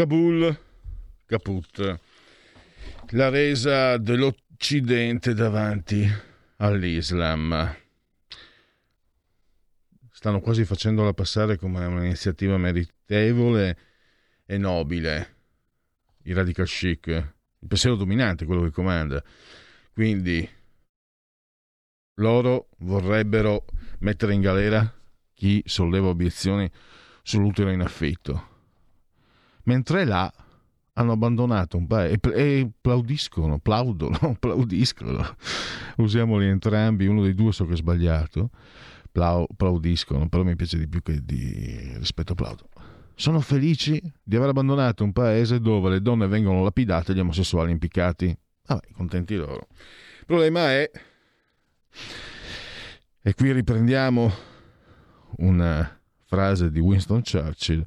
Kabul, caput. La resa dell'Occidente davanti all'Islam. Stanno quasi facendola passare come un'iniziativa meritevole e nobile. I radical chic, il pensiero dominante, quello che comanda. Quindi loro vorrebbero mettere in galera chi solleva obiezioni sull'utero in affitto. Mentre là hanno abbandonato un paese e, applaudiscono, plaudono, applaudiscono. Usiamoli entrambi, uno dei due so che è sbagliato. applaudiscono, però mi piace di più che di rispetto applaudo. Sono felici di aver abbandonato un paese dove le donne vengono lapidate e gli omosessuali impiccati. Vabbè, contenti loro. Il problema è, e qui riprendiamo una frase di Winston Churchill.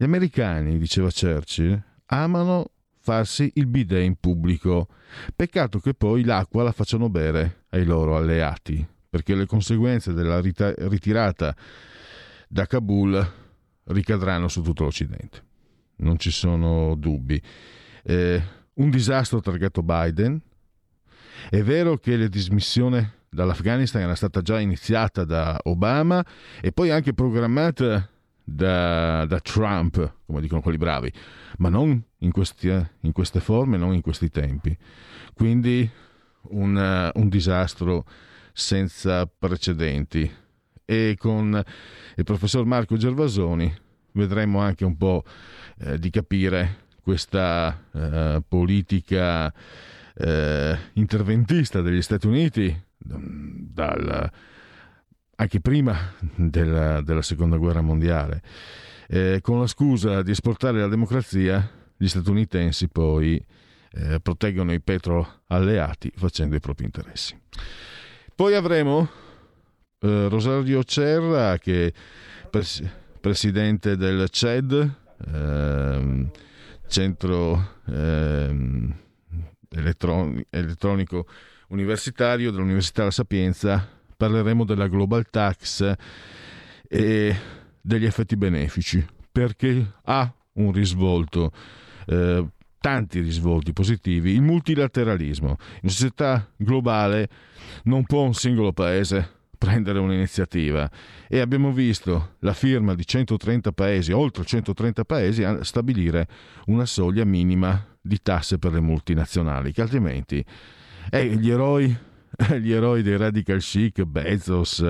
Gli americani, diceva Churchill, amano farsi il bidet in pubblico. Peccato che poi l'acqua la facciano bere ai loro alleati, perché le conseguenze della ritirata da Kabul ricadranno su tutto l'Occidente. Non ci sono dubbi. Eh, un disastro targato Biden. È vero che la dismissione dall'Afghanistan era stata già iniziata da Obama e poi anche programmata da, da Trump, come dicono quelli bravi, ma non in, questi, in, queste forme, non in questi tempi. Quindi un, un disastro senza precedenti. E con il professor Marco Gervasoni vedremo anche un po' eh, di capire questa eh, politica eh, interventista degli Stati Uniti dal, anche prima della, della, seconda guerra mondiale. Eh, con la scusa di esportare la democrazia, gli statunitensi poi eh, proteggono i petro alleati facendo i propri interessi. Poi avremo eh, Rosario Cerra, che pres- presidente del CED, ehm, centro ehm, elettron- elettronico universitario dell'Università La Sapienza parleremo della Global Tax e degli effetti benefici, perché ha un risvolto, eh, tanti risvolti positivi, il multilateralismo. In società globale non può un singolo paese prendere un'iniziativa e abbiamo visto la firma di 130 paesi, oltre 130 paesi, a stabilire una soglia minima di tasse per le multinazionali, che altrimenti eh, gli eroi gli eroi dei radical chic, Bezos.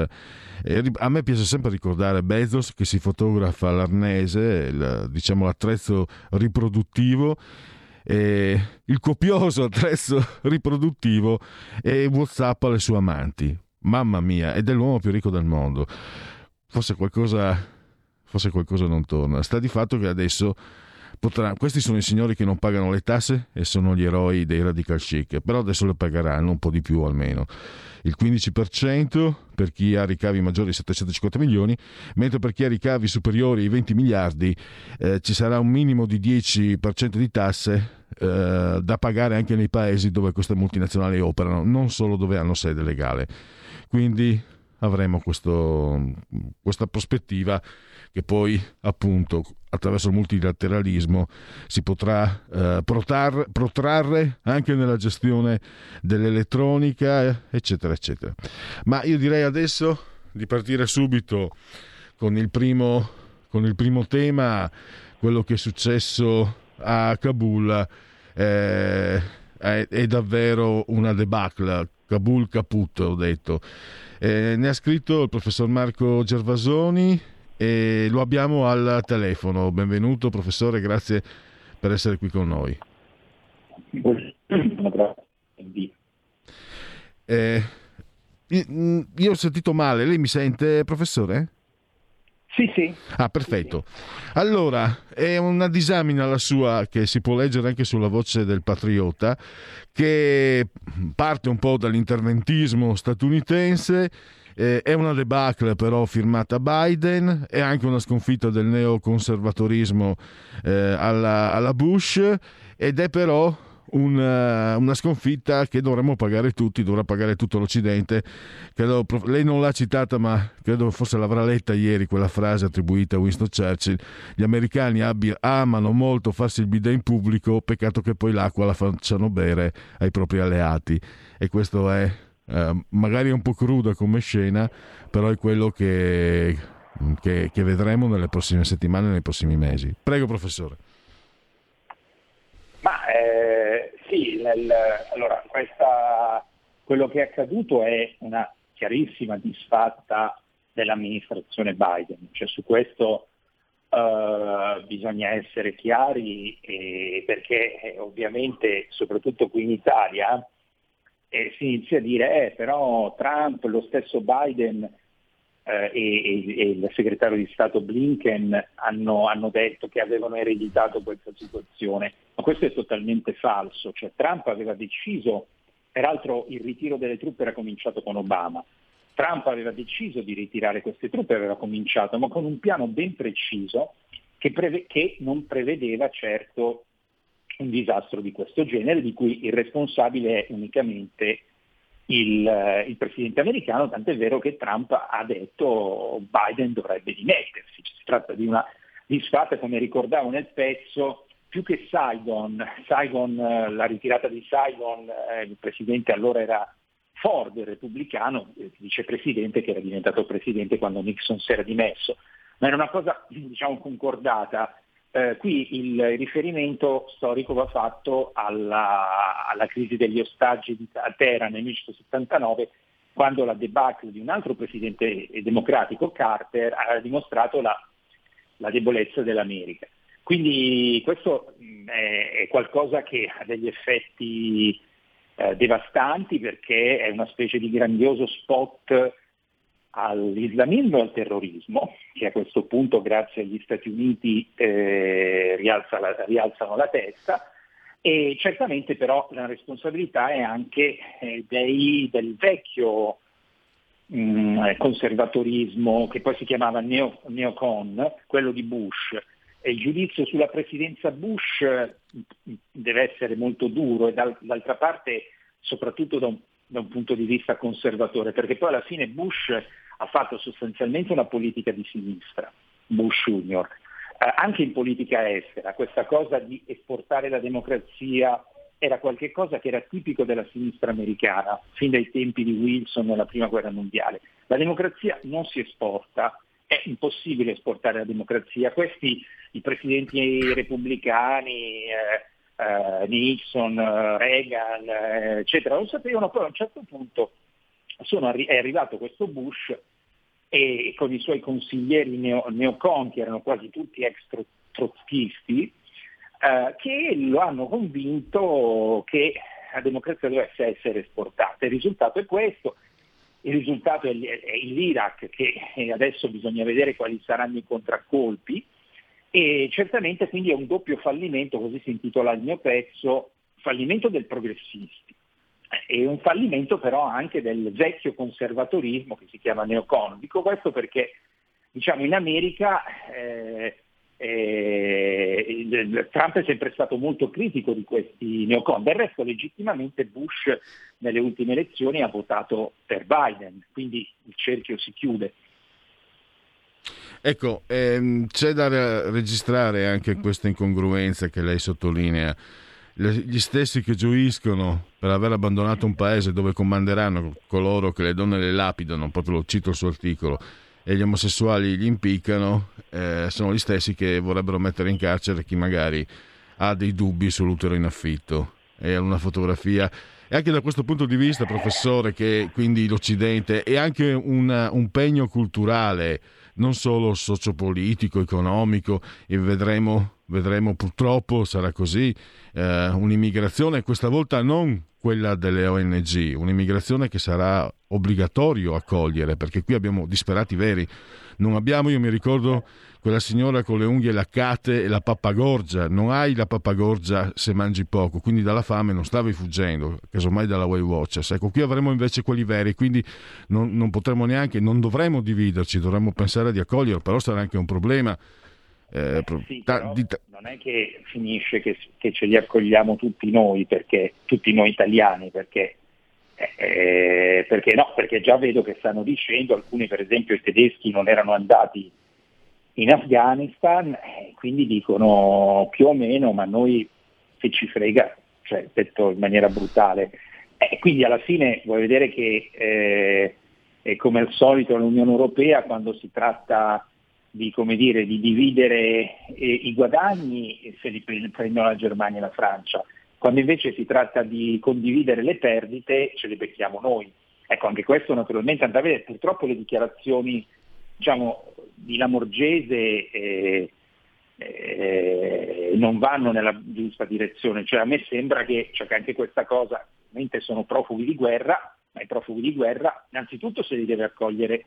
Eh, a me piace sempre ricordare Bezos che si fotografa all'arnese, il, diciamo l'attrezzo riproduttivo, eh, il copioso attrezzo riproduttivo e WhatsApp alle sue amanti. Mamma mia, ed è l'uomo più ricco del mondo. Forse qualcosa, forse qualcosa non torna. Sta di fatto che adesso potrà, questi sono i signori che non pagano le tasse e sono gli eroi dei radical chic, però adesso le pagheranno un po' di più almeno. Il 15% per chi ha ricavi maggiori di 750 milioni, mentre per chi ha ricavi superiori ai 20 miliardi eh, ci sarà un minimo di 10% di tasse eh, da pagare anche nei paesi dove queste multinazionali operano, non solo dove hanno sede legale. Quindi avremo questo, questa prospettiva che poi appunto attraverso il multilateralismo si potrà eh, protar, protrarre anche nella gestione dell'elettronica, eccetera, eccetera. Ma io direi adesso di partire subito con il primo, con il primo tema, quello che è successo a Kabul. Eh, è, è davvero una debacle Kabul caput, ho detto. Eh, ne ha scritto il professor Marco Gervasoni e lo abbiamo al telefono. Benvenuto professore, grazie per essere qui con noi. Eh, io ho sentito male, lei mi sente professore? Sì, sì. Ah, perfetto. Allora, è una disamina la sua che si può leggere anche sulla voce del patriota, che parte un po' dall'interventismo statunitense, eh, è una debacle però firmata Biden, è anche una sconfitta del neoconservatorismo eh, alla, alla Bush ed è però una, una, sconfitta che dovremmo pagare tutti, dovrà pagare tutto l'Occidente. Credo, lei non l'ha citata, ma credo forse l'avrà letta ieri quella frase attribuita a Winston Churchill. Gli americani abbi, amano molto farsi il bidet in pubblico, peccato che poi l'acqua la facciano bere ai propri alleati. E questo è eh, magari un po' cruda come scena, però è quello che, che, che vedremo nelle prossime settimane, nei prossimi mesi. Prego, professore. Ma eh, sì, nel, allora questa, quello che è accaduto è una chiarissima disfatta dell'amministrazione Biden, cioè su questo uh, bisogna essere chiari eh, perché eh, ovviamente soprattutto qui in Italia eh, si inizia a dire eh, però Trump, lo stesso Biden eh, e, e, il segretario di Stato Blinken hanno, hanno, detto che avevano ereditato questa situazione, ma questo è totalmente falso, cioè, Trump aveva deciso, peraltro il ritiro delle truppe era cominciato con Obama, Trump aveva deciso di ritirare queste truppe, aveva cominciato, ma con un piano ben preciso che, preve- che non prevedeva certo un disastro di questo genere, di cui il responsabile è unicamente il, eh, il, presidente americano, tant'è vero che Trump ha detto Biden dovrebbe dimettersi. Si tratta di una disfatta, come ricordavo nel pezzo, più che Saigon, Saigon eh, la ritirata di Saigon, eh, il presidente allora era Ford, il repubblicano, il vicepresidente che era diventato presidente quando Nixon si era dimesso. Ma era una cosa diciamo, concordata eh, qui il riferimento storico va fatto alla, alla crisi degli ostaggi di, a Teheran nel 1979, quando la debacle di un altro presidente democratico, Carter, ha dimostrato la, la debolezza dell'America. Quindi questo è, è, qualcosa che ha degli effetti eh, devastanti perché è una specie di grandioso spot all'islamismo e al terrorismo, che a questo punto grazie agli Stati Uniti eh, rialza la, rialzano la testa, e certamente però la responsabilità è anche eh, dei, del vecchio mh, mm, conservatorismo che poi si chiamava neo, neocon, quello di Bush. E il giudizio sulla presidenza Bush mm, deve essere molto duro e dal, d'altra parte soprattutto da un da un punto di vista conservatore, perché poi alla fine Bush ha fatto sostanzialmente una politica di sinistra, Bush Junior, eh, anche in politica estera, questa cosa di esportare la democrazia era qualcosa che era tipico della sinistra americana, fin dai tempi di Wilson nella prima guerra mondiale. La democrazia non si esporta, è impossibile esportare la democrazia. Questi, i presidenti repubblicani, eh, eh, Nixon, eh, Reagan, eh, eccetera, lo sapevano, poi a un certo punto arri- è arrivato questo Bush e con i suoi consiglieri neo- neocon, che erano quasi tutti ex trotskisti, eh, che lo hanno convinto che la democrazia dovesse essere esportata. Il risultato è questo, il risultato è l'Iraq, che adesso bisogna vedere quali saranno i contraccolpi, e certamente quindi è un doppio fallimento, così si intitola il mio pezzo, fallimento del progressisti e un fallimento però anche del vecchio conservatorismo che si chiama neocon. Dico questo perché diciamo, in America eh, eh, Trump è sempre stato molto critico di questi neocon, del resto legittimamente Bush nelle ultime elezioni ha votato per Biden, quindi il cerchio si chiude. Ecco, ehm, c'è da registrare anche questa incongruenza che lei sottolinea. Gli stessi che gioiscono per aver abbandonato un paese dove comanderanno coloro che le donne le lapidano, proprio lo cito il suo articolo, e gli omosessuali gli impiccano, eh, sono gli stessi che vorrebbero mettere in carcere chi magari ha dei dubbi sull'utero in affitto. È una fotografia E anche da questo punto di vista, professore, che quindi l'Occidente è anche una, un pegno culturale, non solo sociopolitico, economico, e vedremo, vedremo purtroppo sarà così, eh, un'immigrazione questa volta non quella delle ONG, un'immigrazione che sarà obbligatorio accogliere, perché qui abbiamo disperati veri. Non abbiamo, io mi ricordo quella signora con le unghie laccate e la pappagorgia, non hai la pappagorgia se mangi poco, quindi dalla fame non stavi fuggendo, casomai dalla Way Watchers. Ecco, qui avremo invece quelli veri, quindi non, non potremo neanche, non dovremo dividerci, dovremmo pensare di accogliere, però sarà anche un problema. Eh, sì, ta, di, non è che finisce che, che, ce li accogliamo tutti noi, perché, tutti noi italiani, perché, eh, perché no, perché già vedo che stanno dicendo, alcuni per esempio i tedeschi non erano andati in Afghanistan, eh, quindi dicono più o meno, ma noi se ci frega, cioè detto in maniera brutale. Eh, quindi alla fine vuoi vedere che eh, è come al solito l'Unione Europea quando si tratta di, dire, di dividere eh, i guadagni se li prendono la Germania e la Francia, quando invece si tratta di condividere le perdite ce le becchiamo noi. Ecco, anche questo naturalmente andrà a vedere, purtroppo le dichiarazioni diciamo, di Lamorgese eh, eh, non vanno nella giusta direzione, cioè a me sembra che, cioè che anche questa cosa, ovviamente sono profughi di guerra, ma i profughi di guerra innanzitutto se li deve accogliere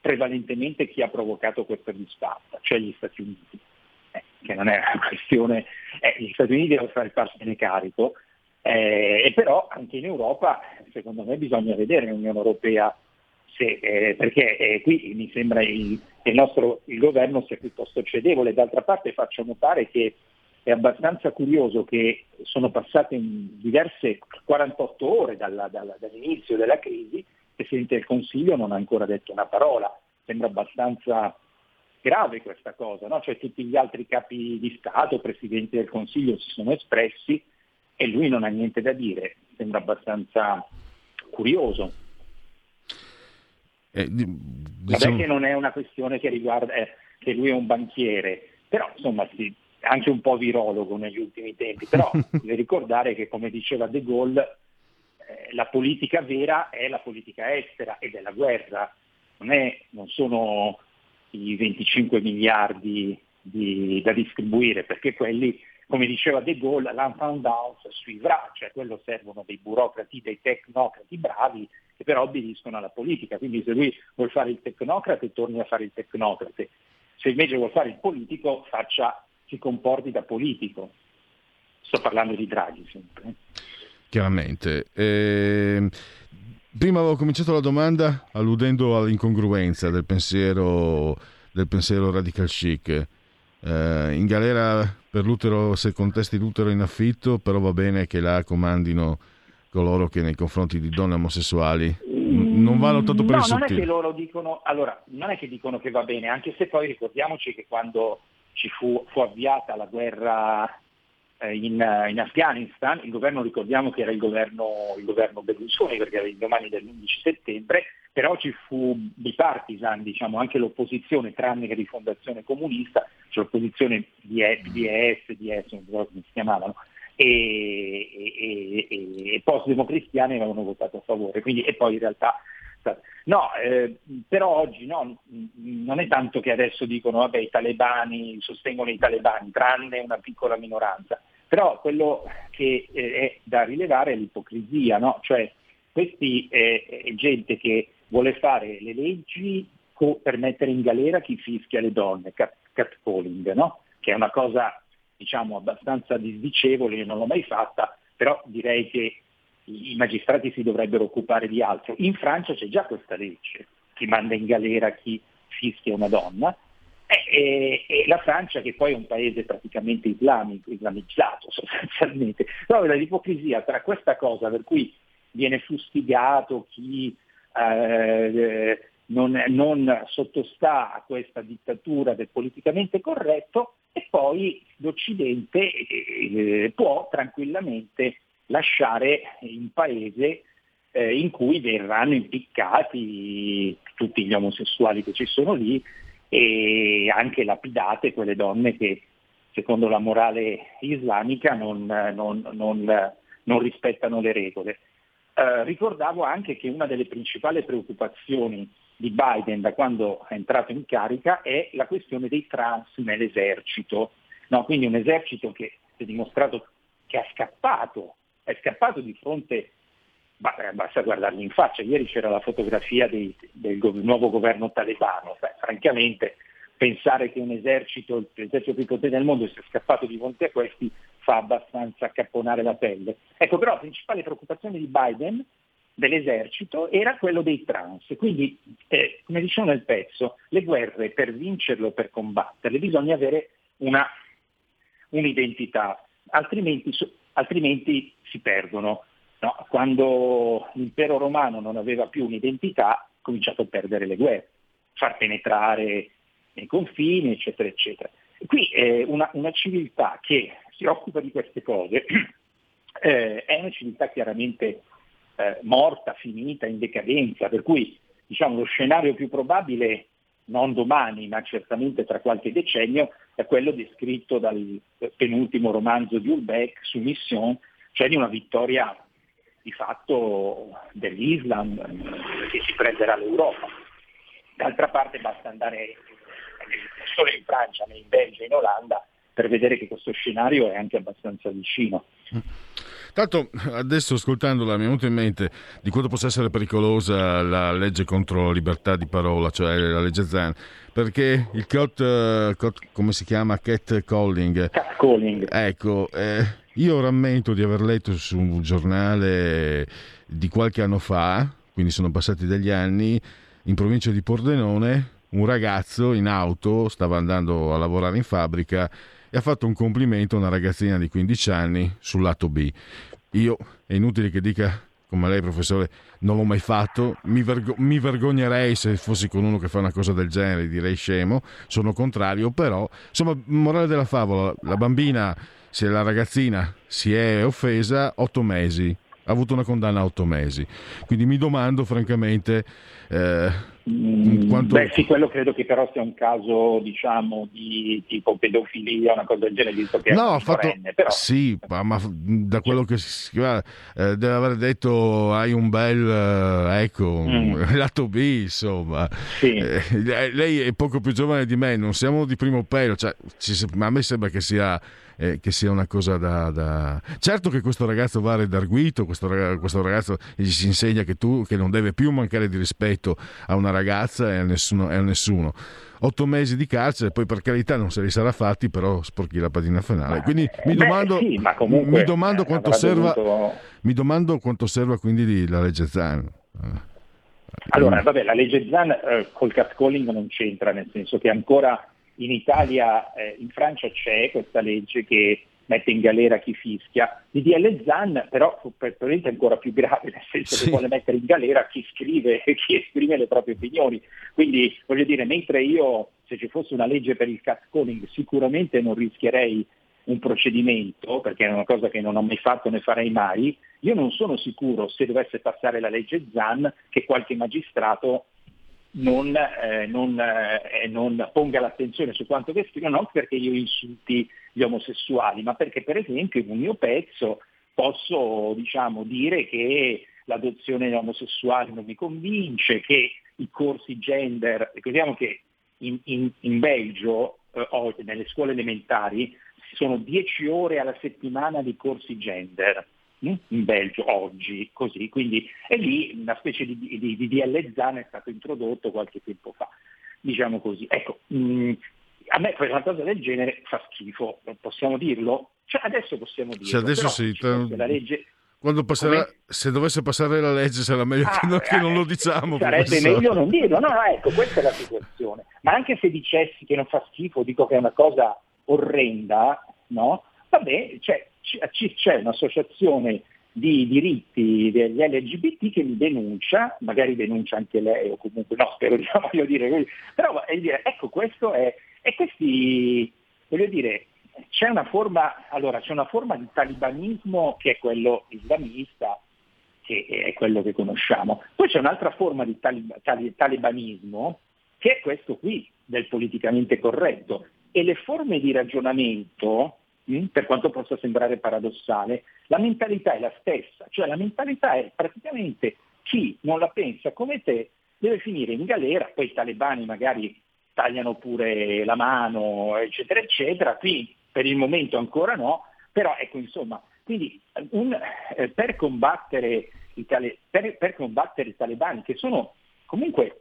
prevalentemente chi ha provocato questa disfatta, cioè gli Stati Uniti, eh, che non è una questione, eh, gli Stati Uniti devono fare farsene carico, eh, e però anche in Europa secondo me bisogna vedere l'Unione Europea se, eh, perché eh, qui mi sembra il, il nostro il governo sia piuttosto cedevole. D'altra parte faccio notare che è abbastanza curioso che sono passate diverse 48 ore dalla, dalla, dall'inizio della crisi e Presidente del Consiglio non ha ancora detto una parola. Sembra abbastanza grave questa cosa, no? cioè tutti gli altri capi di Stato, Presidenti del Consiglio si sono espressi e lui non ha niente da dire. Sembra abbastanza curioso. Eh, diciamo... Vabbè che non è una questione che riguarda eh, che lui è un banchiere, però insomma sì, anche un po' virologo negli ultimi tempi, però deve ricordare che come diceva De Gaulle eh, la politica vera è la politica estera ed è la guerra, non, è, non sono i 25 miliardi di, da distribuire, perché quelli, come diceva De Gaulle, l'intendance suivrà, cioè quello servono dei burocrati, dei tecnocrati bravi che però obbediscono alla politica. Quindi se lui vuole fare il tecnocrate, torni a fare il tecnocrate. Se invece vuole fare il politico, faccia, si comporti da politico. Sto parlando di Draghi sempre. Eh. Chiaramente. Eh, prima avevo cominciato la domanda alludendo all'incongruenza del pensiero, del pensiero radical chic. Eh, in galera per l'utero, se contesti l'utero in affitto, però va bene che la comandino coloro che nei confronti di donne omosessuali non vanno tanto per no, il sottile. non è che loro dicono, allora, non è che dicono che va bene, anche se poi ricordiamoci che quando ci fu, fu avviata la guerra in, in, Afghanistan, il governo ricordiamo che era il governo, il governo Berlusconi perché era il domani dell'11 settembre, però ci fu bipartisan, diciamo, anche l'opposizione, tranne che di fondazione comunista, cioè l'opposizione di DS, DS, non so come si chiamavano, e, e, e, e post-democristiani avevano votato a favore, quindi, e poi in realtà No, eh, però oggi no, non è tanto che adesso dicono vabbè i talebani sostengono i talebani, tranne una piccola minoranza, però quello che eh, è da rilevare è l'ipocrisia, no? cioè questi eh, è gente che vuole fare le leggi co- per mettere in galera chi fischia le donne, cat- catcalling, no? che è una cosa diciamo, abbastanza disdicevole, io non l'ho mai fatta, però direi che i magistrati si dovrebbero occupare di altro. In Francia c'è già questa legge, chi manda in galera chi fischia una donna, e, e, e, la Francia che poi è un paese praticamente islamico, islamizzato sostanzialmente. Però l'ipocrisia tra questa cosa per cui viene fustigato chi eh, non, non sottostà a questa dittatura del politicamente corretto e poi l'Occidente eh, può tranquillamente lasciare un paese eh, in cui verranno impiccati tutti gli omosessuali che ci sono lì e anche lapidate quelle donne che secondo la morale islamica non, non, non, non rispettano le regole. eh, ricordavo anche che una delle principali preoccupazioni di Biden da quando è entrato in carica è la questione dei trans nell'esercito. No, quindi un esercito che si è dimostrato che è scappato, è scappato di fronte, eh, basta guardarli in faccia, ieri c'era la fotografia dei, del nuovo governo talebano, Beh, francamente pensare che un esercito, l'esercito più potente del mondo sia scappato di fronte a questi fa abbastanza accapponare la pelle. Ecco però la principale preoccupazione di Biden dell'esercito era quello dei trans. Quindi, eh, come dicevo nel pezzo, le guerre per vincerle o per combatterle bisogna avere una, un'identità, altrimenti, altrimenti si perdono. No? Quando l'impero romano non aveva più un'identità, ha cominciato a perdere le guerre, far penetrare nei confini, eccetera, eccetera. Qui eh, una, una, civiltà che si occupa di queste cose eh, è una civiltà chiaramente eh, morta, finita, in decadenza, per cui diciamo, lo scenario più probabile, non domani, ma certamente tra qualche decennio, è quello descritto dal penultimo romanzo di Ulbeck su Mission, cioè di una vittoria di fatto dell'Islam che si prenderà l'Europa. D'altra parte basta andare solo in Francia, né in Belgio, in Olanda, per vedere che questo scenario è anche abbastanza vicino. Tanto adesso ascoltandola mi è venuto in mente di quanto possa essere pericolosa la legge contro la libertà di parola, cioè la legge Zan, perché il COT, come si chiama? Cat calling. Cat calling. Ecco, eh, io rammento di aver letto su un giornale di qualche anno fa, quindi sono passati degli anni, in provincia di Pordenone, un ragazzo in auto stava andando a lavorare in fabbrica e ha fatto un complimento a una ragazzina di 15 anni sul lato B. Io, è inutile che dica come lei professore, non l'ho mai fatto, mi, vergo- mi, vergognerei se fossi con uno che fa una cosa del genere, direi scemo, sono contrario, però, insomma, morale della favola, la bambina, se la ragazzina si è offesa, otto mesi, ha avuto una condanna a otto mesi, quindi mi domando francamente eh, quanto... Beh sì, quello credo che però sia un caso diciamo di tipo pedofilia, una cosa del genere, visto che no, è fatto... però... Sì, ma da quello che si eh, deve aver detto hai un bel, eh, ecco, mm. lato B, insomma. Sì. Eh, lei è poco più giovane di me, non siamo di primo pelo, cioè, ci, a me sembra che sia eh, che sia una cosa da, da, Certo che questo ragazzo va redarguito, questo ragazzo, questo ragazzo gli si insegna che tu che non deve più mancare di rispetto a una ragazza e a nessuno. E a nessuno. Otto mesi di carcere, poi per carità non se li sarà fatti, però sporchi la padina finale. Quindi mi domando, Beh, sì, comunque, mi domando quanto serva, dovuto... mi domando quanto serva quindi la legge Zan. Allora, vabbè, la legge Zan eh, col catcalling non c'entra, nel senso che ancora in Italia, eh, in Francia c'è questa legge che mette in galera chi fischia. Il DL Zan però probabilmente è ancora più grave, nel senso sì. che vuole mettere in galera chi scrive e chi esprime le proprie opinioni. Quindi voglio dire, mentre io, se ci fosse una legge per il catcalling, sicuramente non rischierei un procedimento, perché è una cosa che non ho mai fatto né farei mai, io non sono sicuro se dovesse passare la legge Zan che qualche magistrato non, eh, non, eh, non, ponga l'attenzione su quanto vestito, non perché io insulti gli omosessuali, ma perché per esempio in un mio pezzo posso diciamo, dire che l'adozione degli omosessuali non mi convince, che i corsi gender, ricordiamo che in, in, in Belgio, eh, nelle scuole elementari, sono 10 ore alla settimana di corsi gender? In Belgio oggi, così, quindi è lì una specie di, di, di DL Zan è stato introdotto qualche tempo fa, diciamo così. Ecco, mh, mm, a me una cosa del genere fa schifo, possiamo dirlo? Cioè adesso possiamo dirlo. Cioè adesso sì, la legge... Quando passerà, Come? se dovesse passare la legge sarà meglio ah, che, non, che, non, lo diciamo. Sarebbe meglio non dirlo, no, no, ecco, questa è la situazione. Ma anche se dicessi che non fa schifo, dico che è una cosa orrenda, no? Vabbè, cioè, c'è un'associazione di diritti degli LGBT che mi denuncia, magari denuncia anche lei o comunque no, spero di non voglio dire, però è dire, ecco questo è, e questi, voglio dire, c'è una forma, allora c'è una forma di talibanismo che è quello islamista, che è quello che conosciamo, poi c'è un'altra forma di talib- talibanismo che è questo qui, del politicamente corretto, e le forme di ragionamento per quanto possa sembrare paradossale, la mentalità è la stessa, cioè la mentalità è praticamente chi non la pensa come te deve finire in galera, poi i talebani magari tagliano pure la mano, eccetera, eccetera, qui per il momento ancora no, però ecco insomma, quindi un, eh, per, combattere tale, per, per combattere i talebani, che sono comunque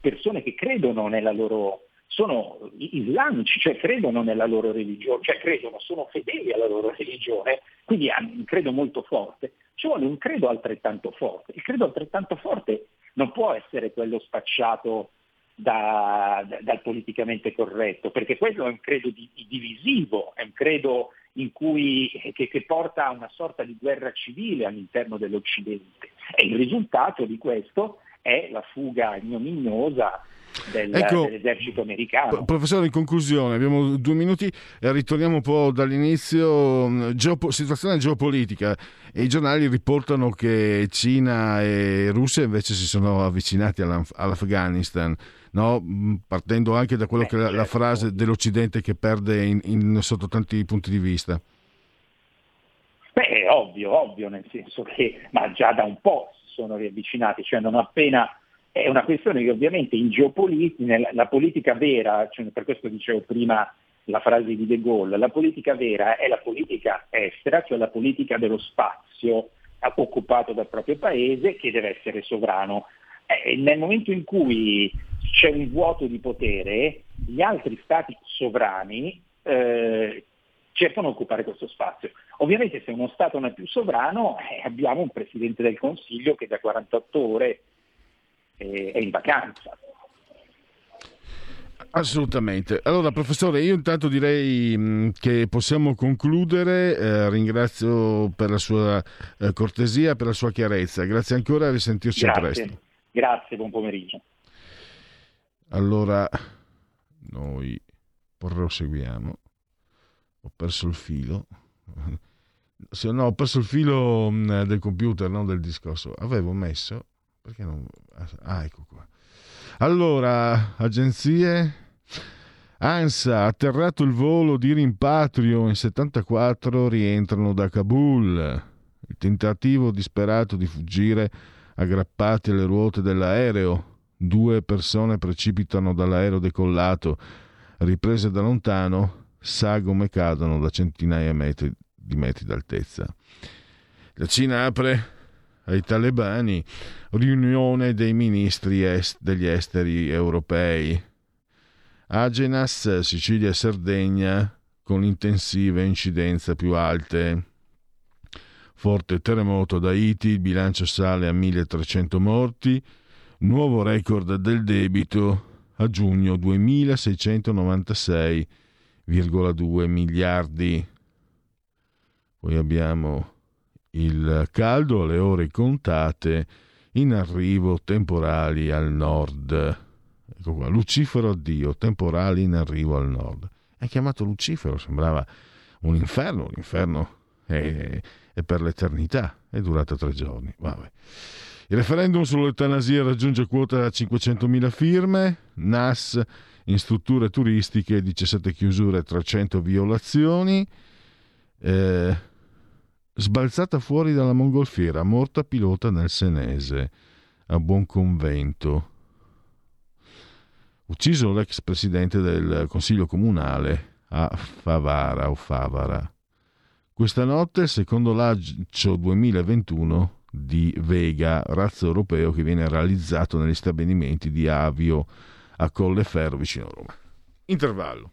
persone che credono nella loro, sono islamici, cioè credono nella loro religione, cioè credono, sono fedeli alla loro religione, quindi hanno un credo molto forte, ci vuole un credo altrettanto forte. Il credo altrettanto forte non può essere quello spacciato da, da, dal politicamente corretto, perché quello è un credo di, di divisivo, è un credo cui, che, che, porta a una sorta di guerra civile all'interno dell'Occidente. E il risultato di questo è la fuga ignominiosa del, ecco, dell'esercito americano. Professore, in conclusione, abbiamo due minuti e ritorniamo un po' dall'inizio. Mm, geopo- situazione geopolitica. I giornali riportano che Cina e Russia invece si sono avvicinati all'Afghanistan. No? Mm, partendo anche da quello eh, che è la, la, certo. frase dell'Occidente che perde in, in, sotto tanti punti di vista. Beh, è ovvio, ovvio, nel senso che, ma già da un po' si sono riavvicinati, cioè non appena è una questione che ovviamente in geopolitica, la politica vera, cioè per questo dicevo prima la frase di De Gaulle, la politica vera è la politica estera, cioè la politica dello spazio occupato dal proprio paese che deve essere sovrano. Eh, nel momento in cui c'è un vuoto di potere, gli altri stati sovrani eh, cercano di occupare questo spazio. Ovviamente se uno Stato non è più sovrano eh, abbiamo un Presidente del Consiglio che da 48 ore è in vacanza. Assolutamente. Allora, professore, io intanto direi mm, che possiamo concludere. Eh, ringrazio per la sua eh, cortesia, per la sua chiarezza. Grazie ancora e risentirci Grazie. presto. Grazie, buon pomeriggio. Allora, noi proseguiamo. Ho perso il filo. No, ho perso il filo mm, del computer, non del discorso. Avevo messo perché non... Ah, ecco qua. Allora, agenzie... ANSA, atterrato il volo di rimpatrio in 74, rientrano da Kabul. Il tentativo disperato di fuggire aggrappati alle ruote dell'aereo. Due persone precipitano dall'aereo decollato. Riprese da lontano, sagome cadono da centinaia di metri d'altezza. La Cina apre ai talebani, riunione dei ministri est- degli esteri europei. Agenas, Sicilia e Sardegna con intensive incidenze più alte. Forte terremoto da Haiti, il bilancio sale a 1300 morti, nuovo record del debito a giugno 2696,2 miliardi. Poi abbiamo il caldo alle ore contate, in arrivo temporali al nord. Ecco qua, Lucifero addio, temporali in arrivo al nord. È chiamato Lucifero, sembrava un inferno, l'inferno è, è per l'eternità, è durata tre giorni. Vabbè. Il referendum sull'eutanasia raggiunge quota 500.000 firme, NAS in strutture turistiche 17 chiusure 300 violazioni. Eh, sbalzata fuori dalla mongolfiera, morta pilota nel Senese, a buon convento. Ucciso l'ex presidente del Consiglio Comunale a Favara o Favara. Questa notte, secondo l'agcio 2021 di Vega, razzo europeo che viene realizzato negli stabilimenti di Avio a Colleferro vicino a Roma. Intervallo.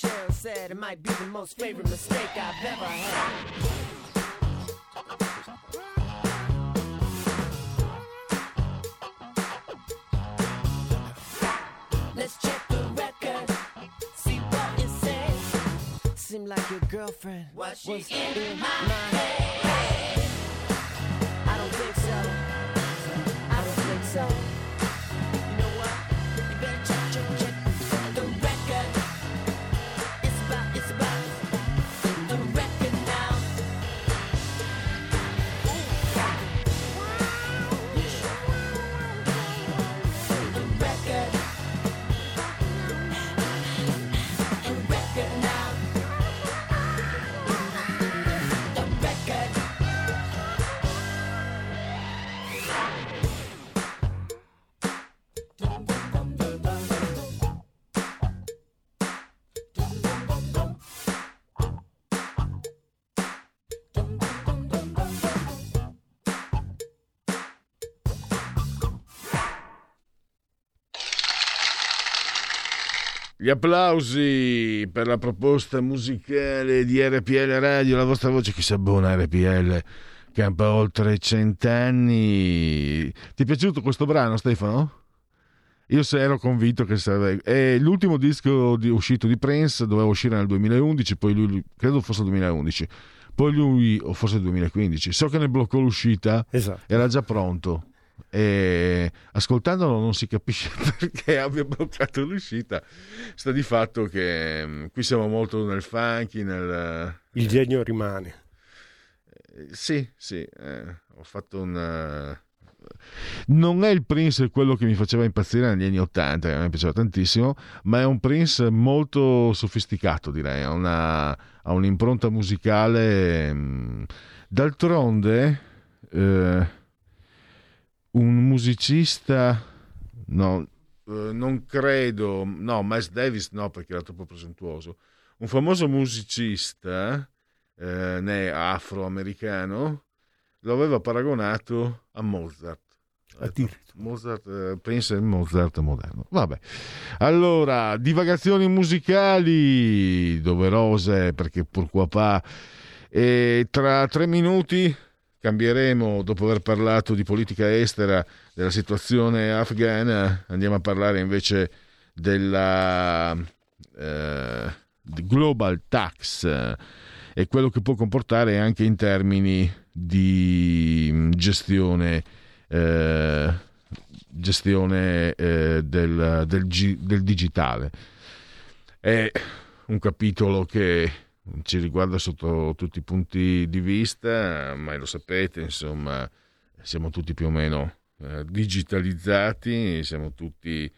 Cheryl said, it might be the most favorite mistake I've ever had. Let's check the record, see what it says. Seem like your girlfriend was in my head. I don't think so. I don't think so. Gli applausi per la proposta musicale di RPL Radio, la vostra voce che si abbona a RPL, campa oltre cent'anni. Ti è piaciuto questo brano Stefano? Io se ero convinto che sarebbe... È l'ultimo disco di- uscito di Prince, doveva uscire nel 2011, poi lui, credo fosse il 2011, poi lui, o forse il 2015, so che ne bloccò l'uscita, era già pronto. E ascoltandolo non si capisce perché abbia bloccato l'uscita. Sta di fatto che mm, qui siamo molto nel funky, nel... Il genio rimane. Eh, Sì, sì, eh, ho fatto un... eh, Non è il Prince quello che mi faceva impazzire negli anni Ottanta, che a me piaceva tantissimo, ma è un Prince molto sofisticato, direi, ha, una- ha un'impronta musicale... mm, D'altronde, eh, un musicista... No, eh, non credo... No, Miles Davis no, perché era troppo presuntuoso. Un famoso musicista eh, né afroamericano, lo aveva paragonato a Mozart. Mozart, eh, è il Mozart moderno. Vabbè. Allora, divagazioni musicali doverose perché pourquoi pas. E tra tre minuti cambieremo, dopo aver parlato di politica estera, della situazione afghana, andiamo a parlare invece della eh, global tax eh, e quello che può comportare anche in termini di mm, gestione eh, gestione eh, del, del del digitale. È un capitolo che ci riguarda sotto tutti i punti di vista ma lo sapete insomma siamo tutti più o meno eh, digitalizzati siamo tutti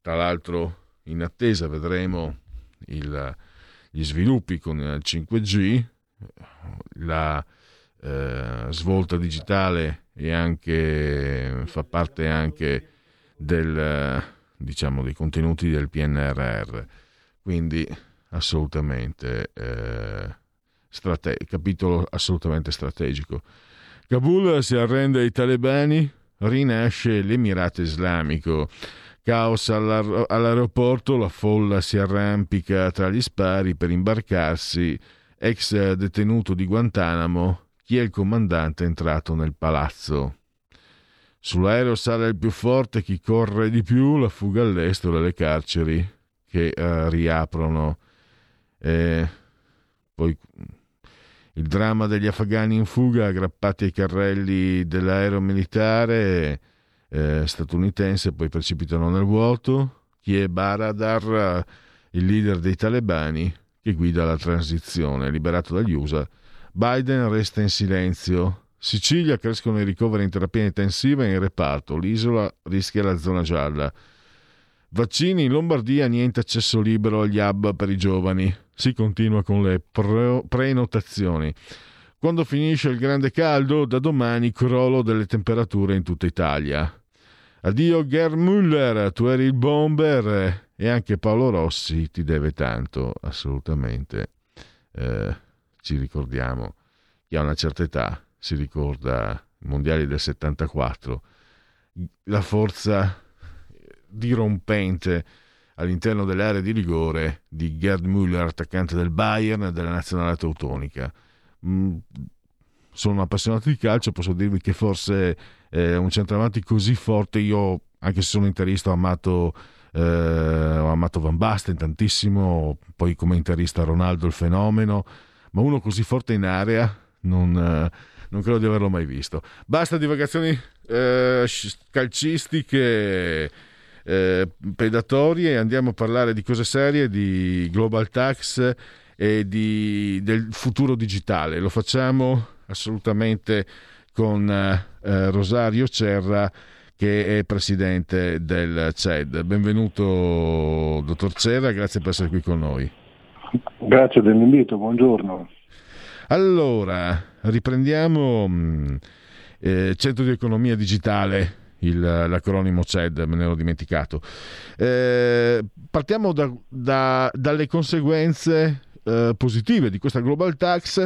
tra l'altro in attesa vedremo il- gli sviluppi con il 5G la eh, svolta digitale e anche fa parte anche del diciamo dei contenuti del PNRR quindi assolutamente eh, strate- capitolo assolutamente strategico Kabul si arrende ai talebani rinasce l'Emirato Islamico Caos all'ar- all'aeroporto, la folla si arrampica tra gli spari per imbarcarsi. Ex detenuto di Guantanamo, chi è il comandante entrato nel palazzo? Sull'aereo sale il più forte, chi corre di più, la fuga all'estero le carceri che eh, riaprono. Eh, poi il dramma degli afghani in fuga aggrappati ai carrelli dell'aereo militare eh, statunitense poi precipitano nel vuoto. Chi è Baradar, il leader dei talebani che guida la transizione, liberato dagli USA. Biden resta in silenzio. Sicilia crescono i ricoveri in terapia intensiva e in reparto. L'isola rischia la zona gialla. Vaccini in Lombardia, niente accesso libero agli hub per i giovani. Si continua con le pre- prenotazioni. Quando finisce il grande caldo, da domani crollo delle temperature in tutta Italia. Addio Gerd Müller, tu eri il bomber e anche Paolo Rossi ti deve tanto, assolutamente. Eh, ci ricordiamo, chi ha una certa età si ricorda i mondiali del 74, la forza dirompente all'interno dell'area di rigore di Gerd Müller, attaccante del Bayern e della nazionale teutonica. Mm, sono un appassionato di calcio, posso dirvi che forse eh, un centravanti così forte, io anche se sono interista ho amato, eh, ho amato Van Basten tantissimo, poi come interista Ronaldo il fenomeno, ma uno così forte in area non, eh, non credo di averlo mai visto. Basta divagazioni eh, calcistiche eh, predatorie, andiamo a parlare di cose serie, di global tax e di- del futuro digitale. Lo facciamo assolutamente con eh, Rosario Cerra che è presidente del CED. Benvenuto dottor Cerra, grazie per essere qui con noi. Grazie dell'invito, buongiorno. Allora, riprendiamo mh, eh, Centro di Economia Digitale, il- l'acronimo CED, me ne ero dimenticato. Eh, partiamo da- da- dalle conseguenze eh, positive di questa Global Tax.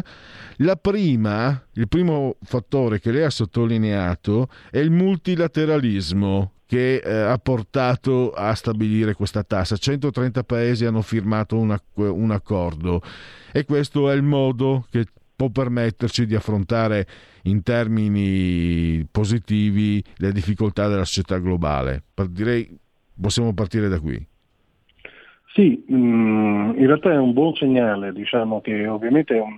La prima, il primo fattore che lei ha sottolineato è il multilateralismo che eh, ha portato a stabilire questa tassa. 130 paesi hanno firmato un, un accordo e questo è il modo che può permetterci di affrontare in termini positivi le difficoltà della società globale. Direi possiamo partire da qui. Sì, mm, in realtà è un buon segnale, diciamo che ovviamente è un,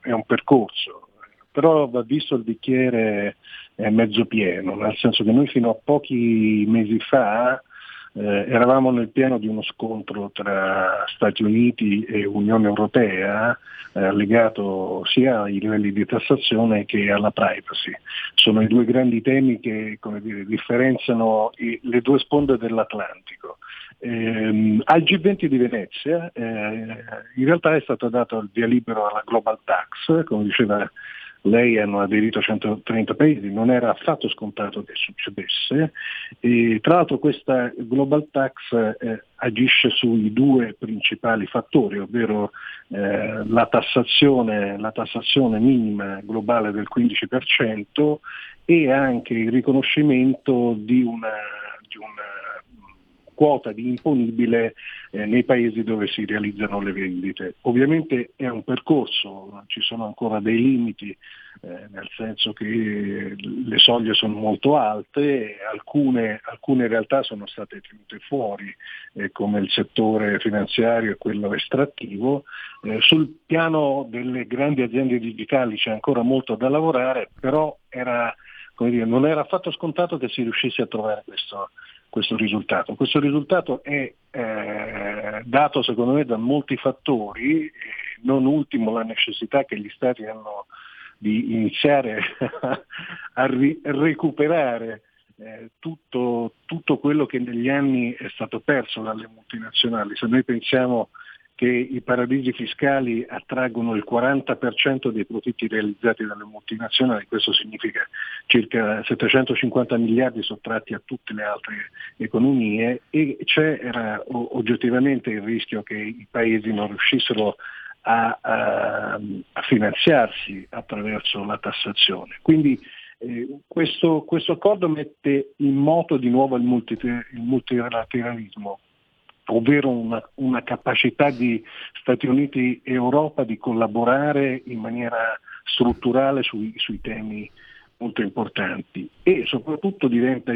è un percorso, però va visto il bicchiere è mezzo pieno, nel senso che noi fino a pochi mesi fa eh, eravamo nel pieno di uno scontro tra Stati Uniti e Unione Europea eh, legato sia ai livelli di tassazione che alla privacy. Sono i due grandi temi che dire, differenziano i, le due sponde dell'Atlantico. Eh, al G20 di Venezia eh, in realtà è stato dato il via libero alla Global Tax, come diceva lei hanno aderito a 130 paesi, non era affatto scontato che succedesse. E tra l'altro questa Global Tax eh, agisce sui due principali fattori, ovvero eh, la, tassazione, la, tassazione, minima globale del 15% e anche il riconoscimento di una, di una quota di imponibile eh, nei paesi dove si realizzano le vendite. Ovviamente è un percorso, ci sono ancora dei limiti, eh, nel senso che le soglie sono molto alte, alcune, alcune realtà sono state tenute fuori, eh, come il settore finanziario e quello estrattivo. Eh, sul piano delle grandi aziende digitali c'è ancora molto da lavorare, però era, dire, non era affatto scontato che si riuscisse a trovare questo, questo risultato. Questo risultato è eh, dato secondo me da molti fattori, non ultimo la necessità che gli Stati hanno di iniziare a ri- recuperare eh, tutto, tutto, quello che negli anni è stato perso dalle multinazionali. Se noi pensiamo che i paradisi fiscali attraggono il 40% dei profitti realizzati dalle multinazionali, questo significa circa 750 miliardi sottratti a tutte le altre economie e c'era oggettivamente il rischio che i paesi non riuscissero a, a, a finanziarsi attraverso la tassazione. Quindi eh, questo, questo, accordo mette in moto di nuovo il, multi, il multilateralismo ovvero una, una, capacità di Stati Uniti e Europa di collaborare in maniera strutturale sui, sui temi molto importanti. E soprattutto diventa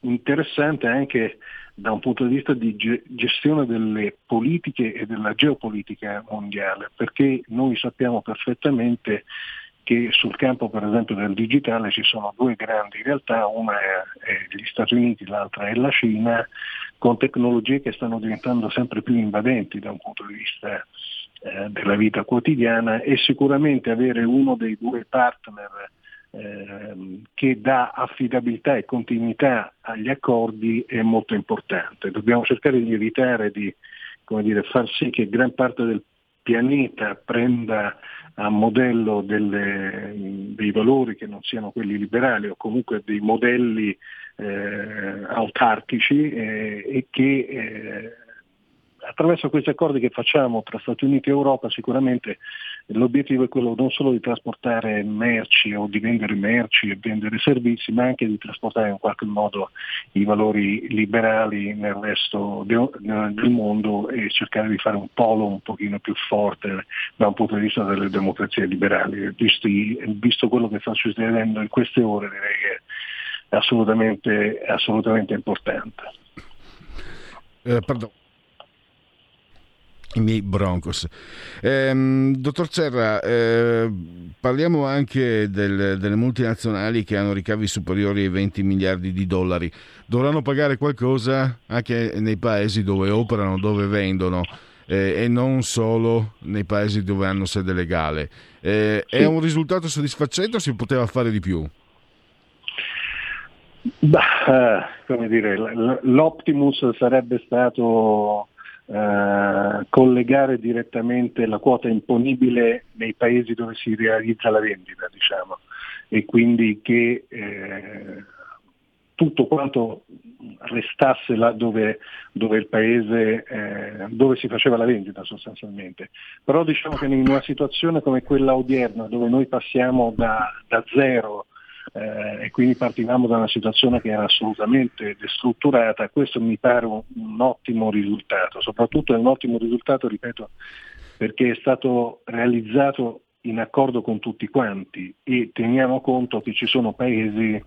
interessante anche da un punto di vista di gestione delle politiche e della geopolitica mondiale, perché noi sappiamo perfettamente che sul campo per esempio del digitale ci sono due grandi realtà, una è, gli Stati Uniti, l'altra è la Cina, con tecnologie che stanno diventando sempre più invadenti da un punto di vista eh, della vita quotidiana e sicuramente avere uno dei due partner eh, che dà affidabilità e continuità agli accordi è molto importante. Dobbiamo cercare di evitare di dire, far sì che gran parte del pianeta prenda a modello delle, dei valori che non siano quelli liberali o comunque dei modelli eh, autarchici eh, e che eh, attraverso questi accordi che facciamo tra Stati Uniti e Europa sicuramente l'obiettivo è quello non solo di trasportare merci o di vendere merci e vendere servizi, ma anche di trasportare in qualche modo i valori liberali nel resto del mondo e cercare di fare un polo un pochino più forte da un punto di vista delle democrazie liberali. Visto, visto quello che sta succedendo in queste ore direi che è assolutamente, assolutamente importante. Eh, pardon i miei Broncos. Eh, dottor Cerra, eh, parliamo anche del, delle multinazionali che hanno ricavi superiori ai 20 miliardi di dollari. Dovranno pagare qualcosa anche nei paesi dove operano, dove vendono. Eh, e non solo nei paesi dove hanno sede legale. Eh, sì. È un risultato soddisfacente o si poteva fare di più? Bah, come dire, l'Optimus sarebbe stato eh, collegare direttamente la quota imponibile nei paesi dove si realizza la vendita, diciamo, e quindi che eh, tutto quanto restasse là dove, dove il paese, eh, dove si faceva la vendita sostanzialmente. Però diciamo che in una situazione come quella odierna, dove noi passiamo da, da zero eh, e quindi partivamo da una situazione che era assolutamente destrutturata, questo mi pare un, un ottimo risultato, soprattutto è un ottimo risultato, ripeto, perché è stato realizzato in accordo con tutti quanti e teniamo conto che ci sono paesi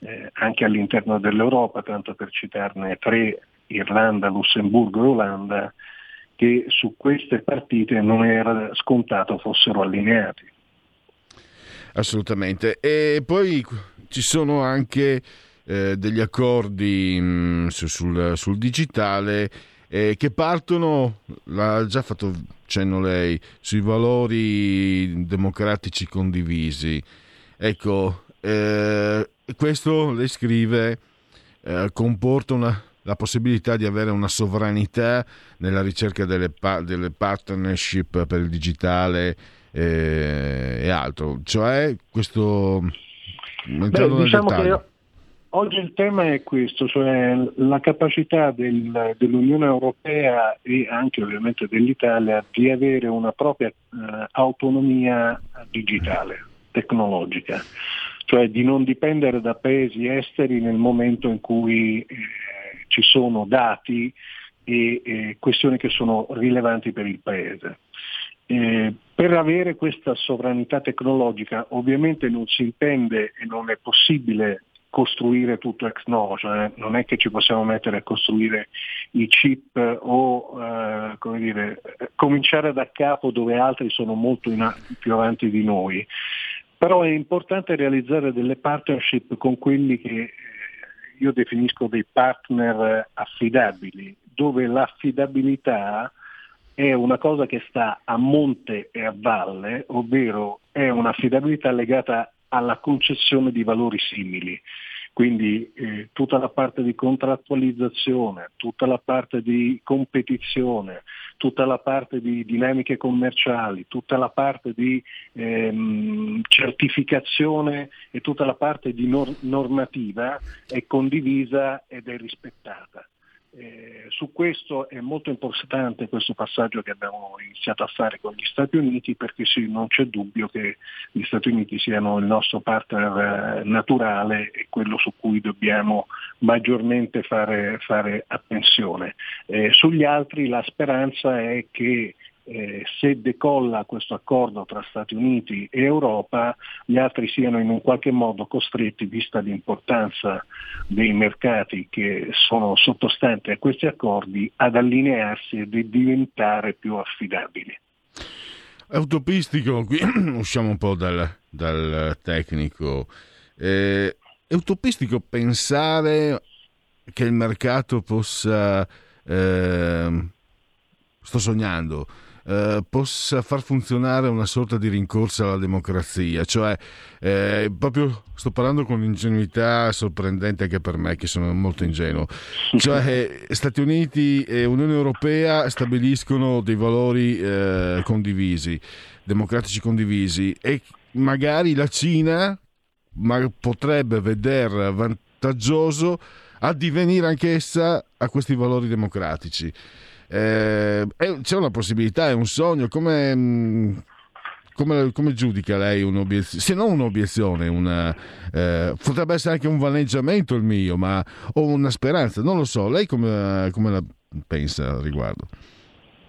eh, anche all'interno dell'Europa, tanto per citarne tre, Irlanda, Lussemburgo e Olanda, che su queste partite non era scontato fossero allineati. Assolutamente. E poi ci sono anche eh, degli accordi mh, mm, sul, sul, digitale eh, che partono, l'ha già fatto cenno lei, sui valori democratici condivisi. Ecco, eh, questo lei scrive eh, comporta una, la possibilità di avere una sovranità nella ricerca delle, pa- delle partnership per il digitale eh, e altro. Cioè, questo... Beh, diciamo che oggi il tema è questo, cioè la capacità del, dell'Unione Europea e anche ovviamente dell'Italia di avere una propria eh, autonomia digitale, tecnologica, cioè di non dipendere da paesi esteri nel momento in cui eh, ci sono dati e eh, questioni che sono rilevanti per il Paese. Eh, per avere questa sovranità tecnologica ovviamente non si intende e non è possibile costruire tutto ex novo, cioè non è che ci possiamo mettere a costruire i chip o eh, come dire, cominciare da capo dove altri sono molto in, più avanti di noi, però è importante realizzare delle partnership con quelli che io definisco dei partner affidabili, dove l'affidabilità è una cosa che sta a monte e a valle, ovvero è un'affidabilità legata alla concessione di valori simili. Quindi eh, tutta la parte di contrattualizzazione, tutta la parte di competizione, tutta la parte di dinamiche commerciali, tutta la parte di ehm, certificazione e tutta la parte di nor- normativa è condivisa ed è rispettata. Eh, su questo è molto importante questo passaggio che abbiamo iniziato a fare con gli Stati Uniti perché sì, non c'è dubbio che gli Stati Uniti siano il nostro partner eh, naturale e quello su cui dobbiamo maggiormente fare, fare attenzione. Eh, sugli altri la speranza è che eh, se decolla questo accordo tra Stati Uniti e Europa, gli altri siano in un qualche modo costretti, vista l'importanza dei mercati che sono sottostanti a questi accordi, ad allinearsi e di diventare più affidabili. È utopistico, qui usciamo un po' dal, dal tecnico, eh, è utopistico pensare che il mercato possa... Eh, sto sognando, eh, possa far funzionare una sorta di rincorsa alla democrazia, cioè eh, proprio sto parlando con un'ingenuità sorprendente anche per me che sono molto ingenuo, cioè eh, Stati Uniti e Unione Europea stabiliscono dei valori eh, condivisi, democratici condivisi e magari la Cina ma potrebbe vedere vantaggioso addivenire anch'essa a questi valori democratici. Eh, c'è una possibilità, è un sogno, come, mm, come, come giudica lei un'obiezione? Se non un'obiezione, una, eh, potrebbe essere anche un vaneggiamento il mio, ma ho una speranza, non lo so. Lei come, come la pensa al riguardo?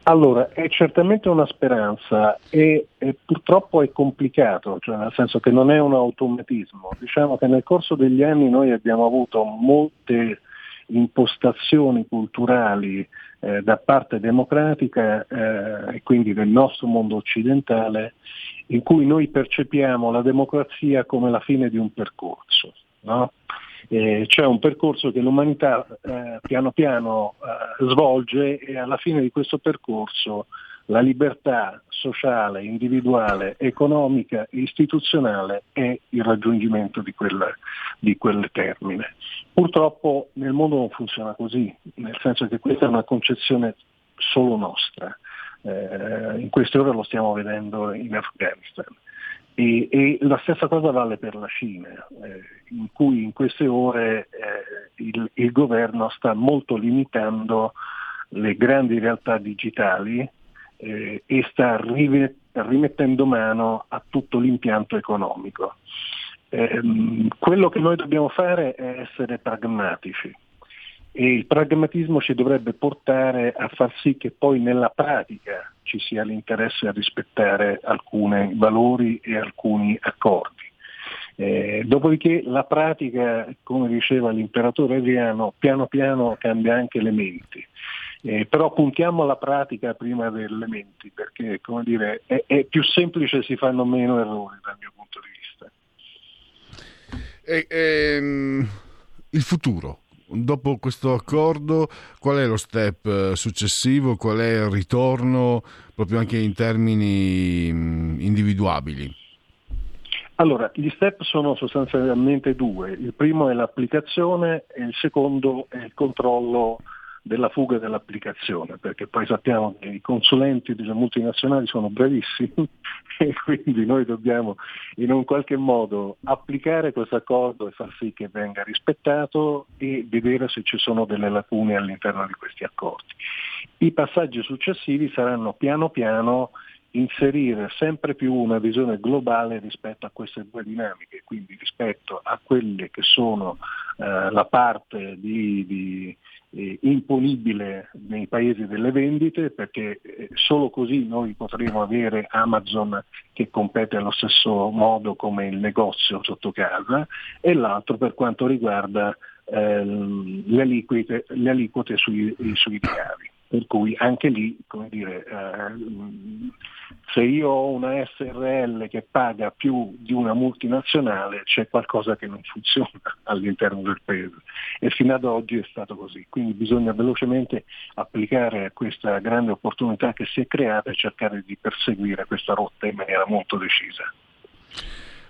Allora, è certamente una speranza e, e, purtroppo è complicato, cioè nel senso che non è un automatismo. Diciamo che nel corso degli anni noi abbiamo avuto molte impostazioni culturali eh, da parte democratica eh, e quindi del nostro mondo occidentale in cui noi percepiamo la democrazia come la fine di un percorso. No? Eh, c'è un percorso che l'umanità eh, piano piano eh, svolge e alla fine di questo percorso la libertà sociale, individuale, economica e istituzionale è il raggiungimento di quel, di quel termine. Purtroppo nel mondo non funziona così, nel senso che questa è una concezione solo nostra. Eh, in queste ore lo stiamo vedendo in Afghanistan. E, e, la stessa cosa vale per la Cina, eh, in cui in queste ore eh, il, il, governo sta molto limitando le grandi realtà digitali eh, e sta rimettendo mano a tutto l'impianto economico. Ehm, quello che noi dobbiamo fare è essere pragmatici e il pragmatismo ci dovrebbe portare a far sì che poi nella pratica ci sia l'interesse a rispettare alcuni valori e alcuni accordi. Eh, dopodiché la pratica, come diceva l'imperatore Adriano, piano piano cambia anche le menti. Eh, però puntiamo alla pratica prima delle menti, perché dire, è, è, più semplice, si fanno meno errori dal mio punto di vista. E, ehm, il futuro, dopo questo accordo, qual è lo step eh, successivo? Qual è il ritorno proprio anche in termini mm, individuabili? Allora, gli step sono sostanzialmente due. Il primo è l'applicazione e il secondo è il controllo della fuga dell'applicazione, perché poi sappiamo che i consulenti delle multinazionali sono bravissimi e quindi noi dobbiamo in un qualche modo applicare questo accordo e far sì che venga rispettato e vedere se ci sono delle lacune all'interno di questi accordi. I passaggi successivi saranno piano piano inserire sempre più una visione globale rispetto a queste due dinamiche, quindi rispetto a quelle che sono eh, la parte di, di eh, imponibile nei paesi delle vendite perché eh, solo così noi potremo avere Amazon che compete allo stesso modo come il negozio sotto casa e l'altro per quanto riguarda eh, le, aliquote, le aliquote sui, sui ricavi per cui anche lì, come dire, eh, se io ho una SRL che paga più di una multinazionale c'è qualcosa che non funziona all'interno del paese e fino ad oggi è stato così, quindi bisogna velocemente applicare questa grande opportunità che si è creata e cercare di perseguire questa rotta in maniera molto decisa.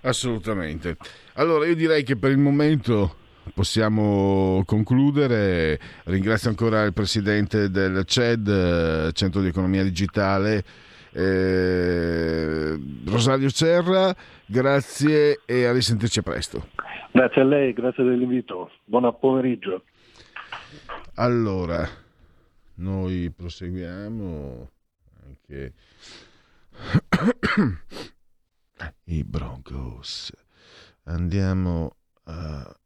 Assolutamente. Allora io direi che per il momento possiamo concludere. Ringrazio ancora il presidente del CED, Centro di Economia Digitale, eh, Rosario Cerra. Grazie e a risentirci presto. Grazie a lei, grazie dell'invito. Buon pomeriggio. Allora, noi proseguiamo anche i Broncos. Andiamo a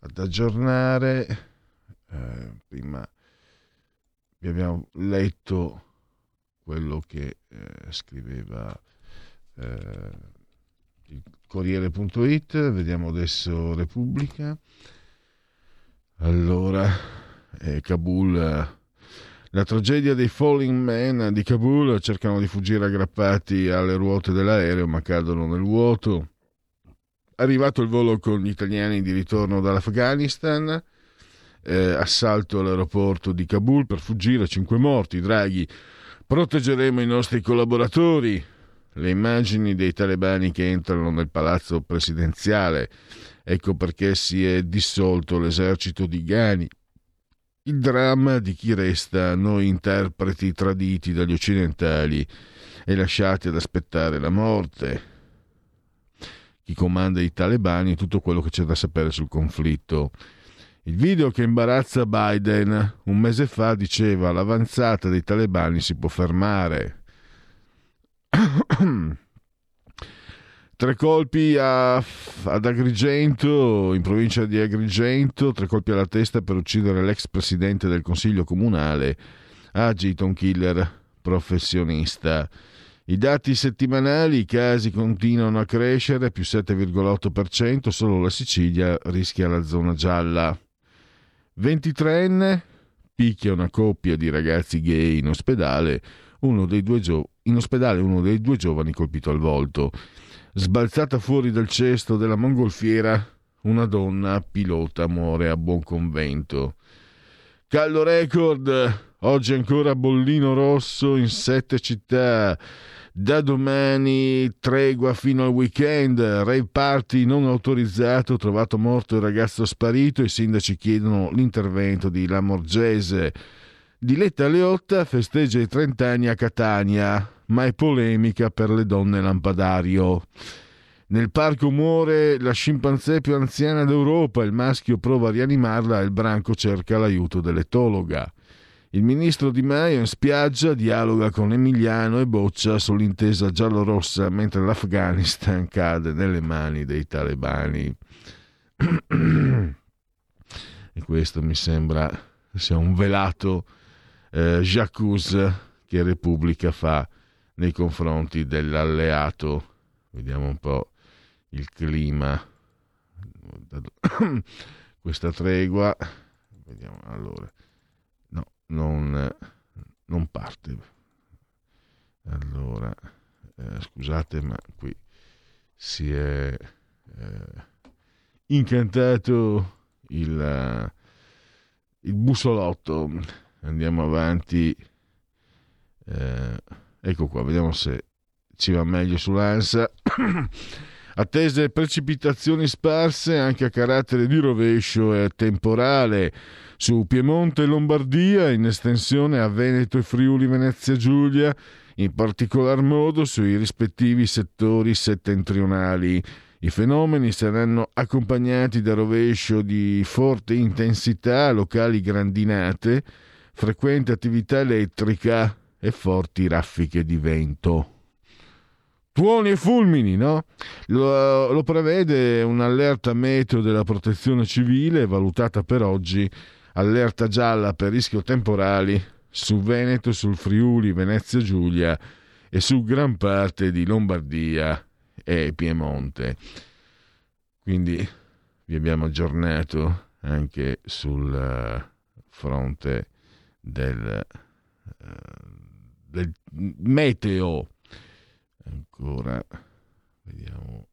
ad aggiornare. Eh, prima vi abbiamo letto quello che eh, scriveva eh, il Corriere.it, vediamo adesso Repubblica. Allora, eh, Kabul, la tragedia dei Falling Men di Kabul cercano di fuggire aggrappati alle ruote dell'aereo ma cadono nel vuoto arrivato il volo con gli italiani di ritorno dall'Afghanistan, eh, assalto all'aeroporto di Kabul per fuggire, cinque morti, Draghi, proteggeremo i nostri collaboratori, le immagini dei talebani che entrano nel palazzo presidenziale, ecco perché si è dissolto l'esercito di Ghani, il dramma di chi resta noi interpreti traditi dagli occidentali e lasciati ad aspettare la morte, chi comanda i talebani e tutto quello che c'è da sapere sul conflitto. Il video che imbarazza Biden un mese fa diceva l'avanzata dei talebani si può fermare. tre colpi a, ad Agrigento, in provincia di Agrigento, tre colpi alla testa per uccidere l'ex presidente del consiglio comunale, agita un killer professionista. I dati settimanali, i casi continuano a crescere, più 7,8%, solo la Sicilia rischia la zona gialla. 23enne picchia una coppia di ragazzi gay in ospedale, uno dei due, gio- ospedale uno dei due giovani colpito al volto. Sbalzata fuori dal cesto della mongolfiera, una donna pilota muore a buon convento. Caldo record, oggi ancora bollino rosso in sette città. Da domani tregua fino al weekend, rave party non autorizzato, trovato morto il ragazzo sparito, i sindaci chiedono l'intervento di Lamorgese. Diletta Leotta festeggia i 30 anni a Catania, ma è polemica per le donne lampadario. Nel parco muore la scimpanzé più anziana d'Europa, il maschio prova a rianimarla e il branco cerca l'aiuto dell'etologa. Il ministro Di Maio in spiaggia dialoga con Emiliano e Boccia sull'intesa giallo-rossa mentre l'Afghanistan cade nelle mani dei talebani. e questo mi sembra sia un velato eh, j'accuse che Repubblica fa nei confronti dell'alleato. Vediamo un po' il clima. Questa tregua. Vediamo allora. No, non, non parte. Allora, eh, scusate, ma qui si è eh, incantato il, il bussolotto. Andiamo avanti. Eh, ecco qua, vediamo se ci va meglio sull'ANSA. Attese precipitazioni sparse anche a carattere di rovescio e temporale su Piemonte e Lombardia, in estensione a Veneto e Friuli Venezia Giulia, in particolar modo sui rispettivi settori settentrionali. I fenomeni saranno accompagnati da rovescio di forte intensità, locali grandinate, frequente attività elettrica e forti raffiche di vento. Tuoni e fulmini, no? Lo, lo prevede un'allerta meteo della protezione civile, valutata per oggi allerta gialla per rischio temporali su Veneto, sul Friuli, Venezia Giulia e su gran parte di Lombardia e Piemonte. Quindi vi abbiamo aggiornato anche sul eh, fronte del, eh, del meteo. Ancora vediamo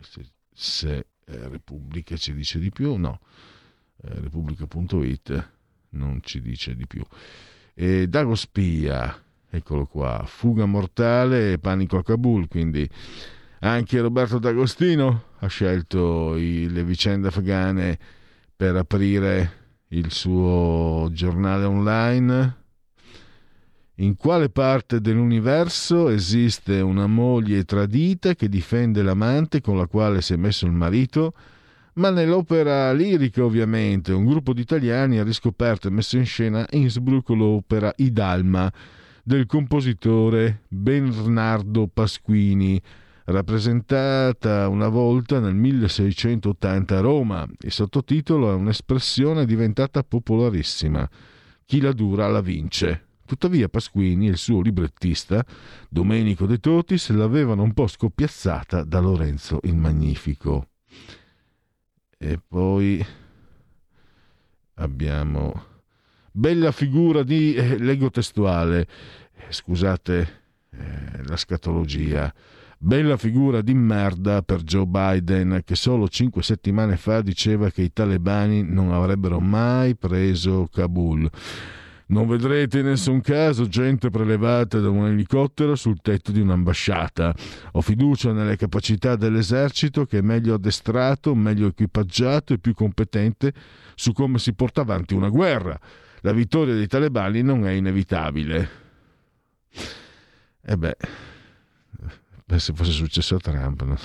se, se eh, Repubblica ci dice di più. No, eh, Repubblica.it non ci dice di più. E Dago Spia, eccolo qua, fuga mortale e panico a Kabul, quindi anche Roberto D'Agostino ha scelto i, le vicende afghane per aprire il suo giornale online. In quale parte dell'universo esiste una moglie tradita che difende l'amante con la quale si è messo il marito? Ma nell'opera lirica, ovviamente, un gruppo di italiani ha riscoperto e messo in scena Innsbruck l'opera Idalma del compositore Bernardo Pasquini, rappresentata una volta nel 1680 a Roma. Il sottotitolo è un'espressione diventata popolarissima. Chi la dura la vince. Tuttavia Pasquini e il suo librettista, Domenico De Totis, l'avevano un po' scoppiazzata da Lorenzo il Magnifico. E poi abbiamo bella figura di eh, leggo testuale. Scusate eh, la scatologia. Bella figura di merda per Joe Biden che solo cinque settimane fa diceva che i talebani non avrebbero mai preso Kabul. Non vedrete in nessun caso gente prelevata da un elicottero sul tetto di un'ambasciata. Ho fiducia nelle capacità dell'esercito che è meglio addestrato, meglio equipaggiato e più competente su come si porta avanti una guerra. La vittoria dei talebani non è inevitabile. E beh, se fosse successo a Trump. No?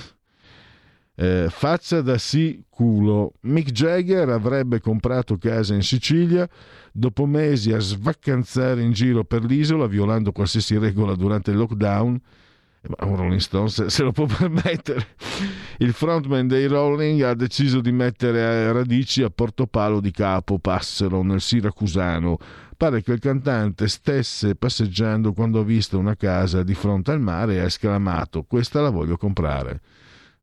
Eh, faccia da sì culo. Mick Jagger avrebbe comprato casa in Sicilia dopo mesi a svaccanzare in giro per l'isola, violando qualsiasi regola durante il lockdown. Ma un Rolling Stones se lo può permettere. Il frontman dei Rolling ha deciso di mettere radici a Portopalo di Capo Passero, nel Siracusano. Pare che il cantante stesse passeggiando quando ha visto una casa di fronte al mare e ha esclamato: Questa la voglio comprare.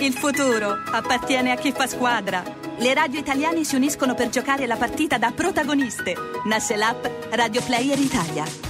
Il futuro appartiene a chi fa squadra. Le radio italiane si uniscono per giocare la partita da protagoniste. Nasce l'app Radio Player Italia.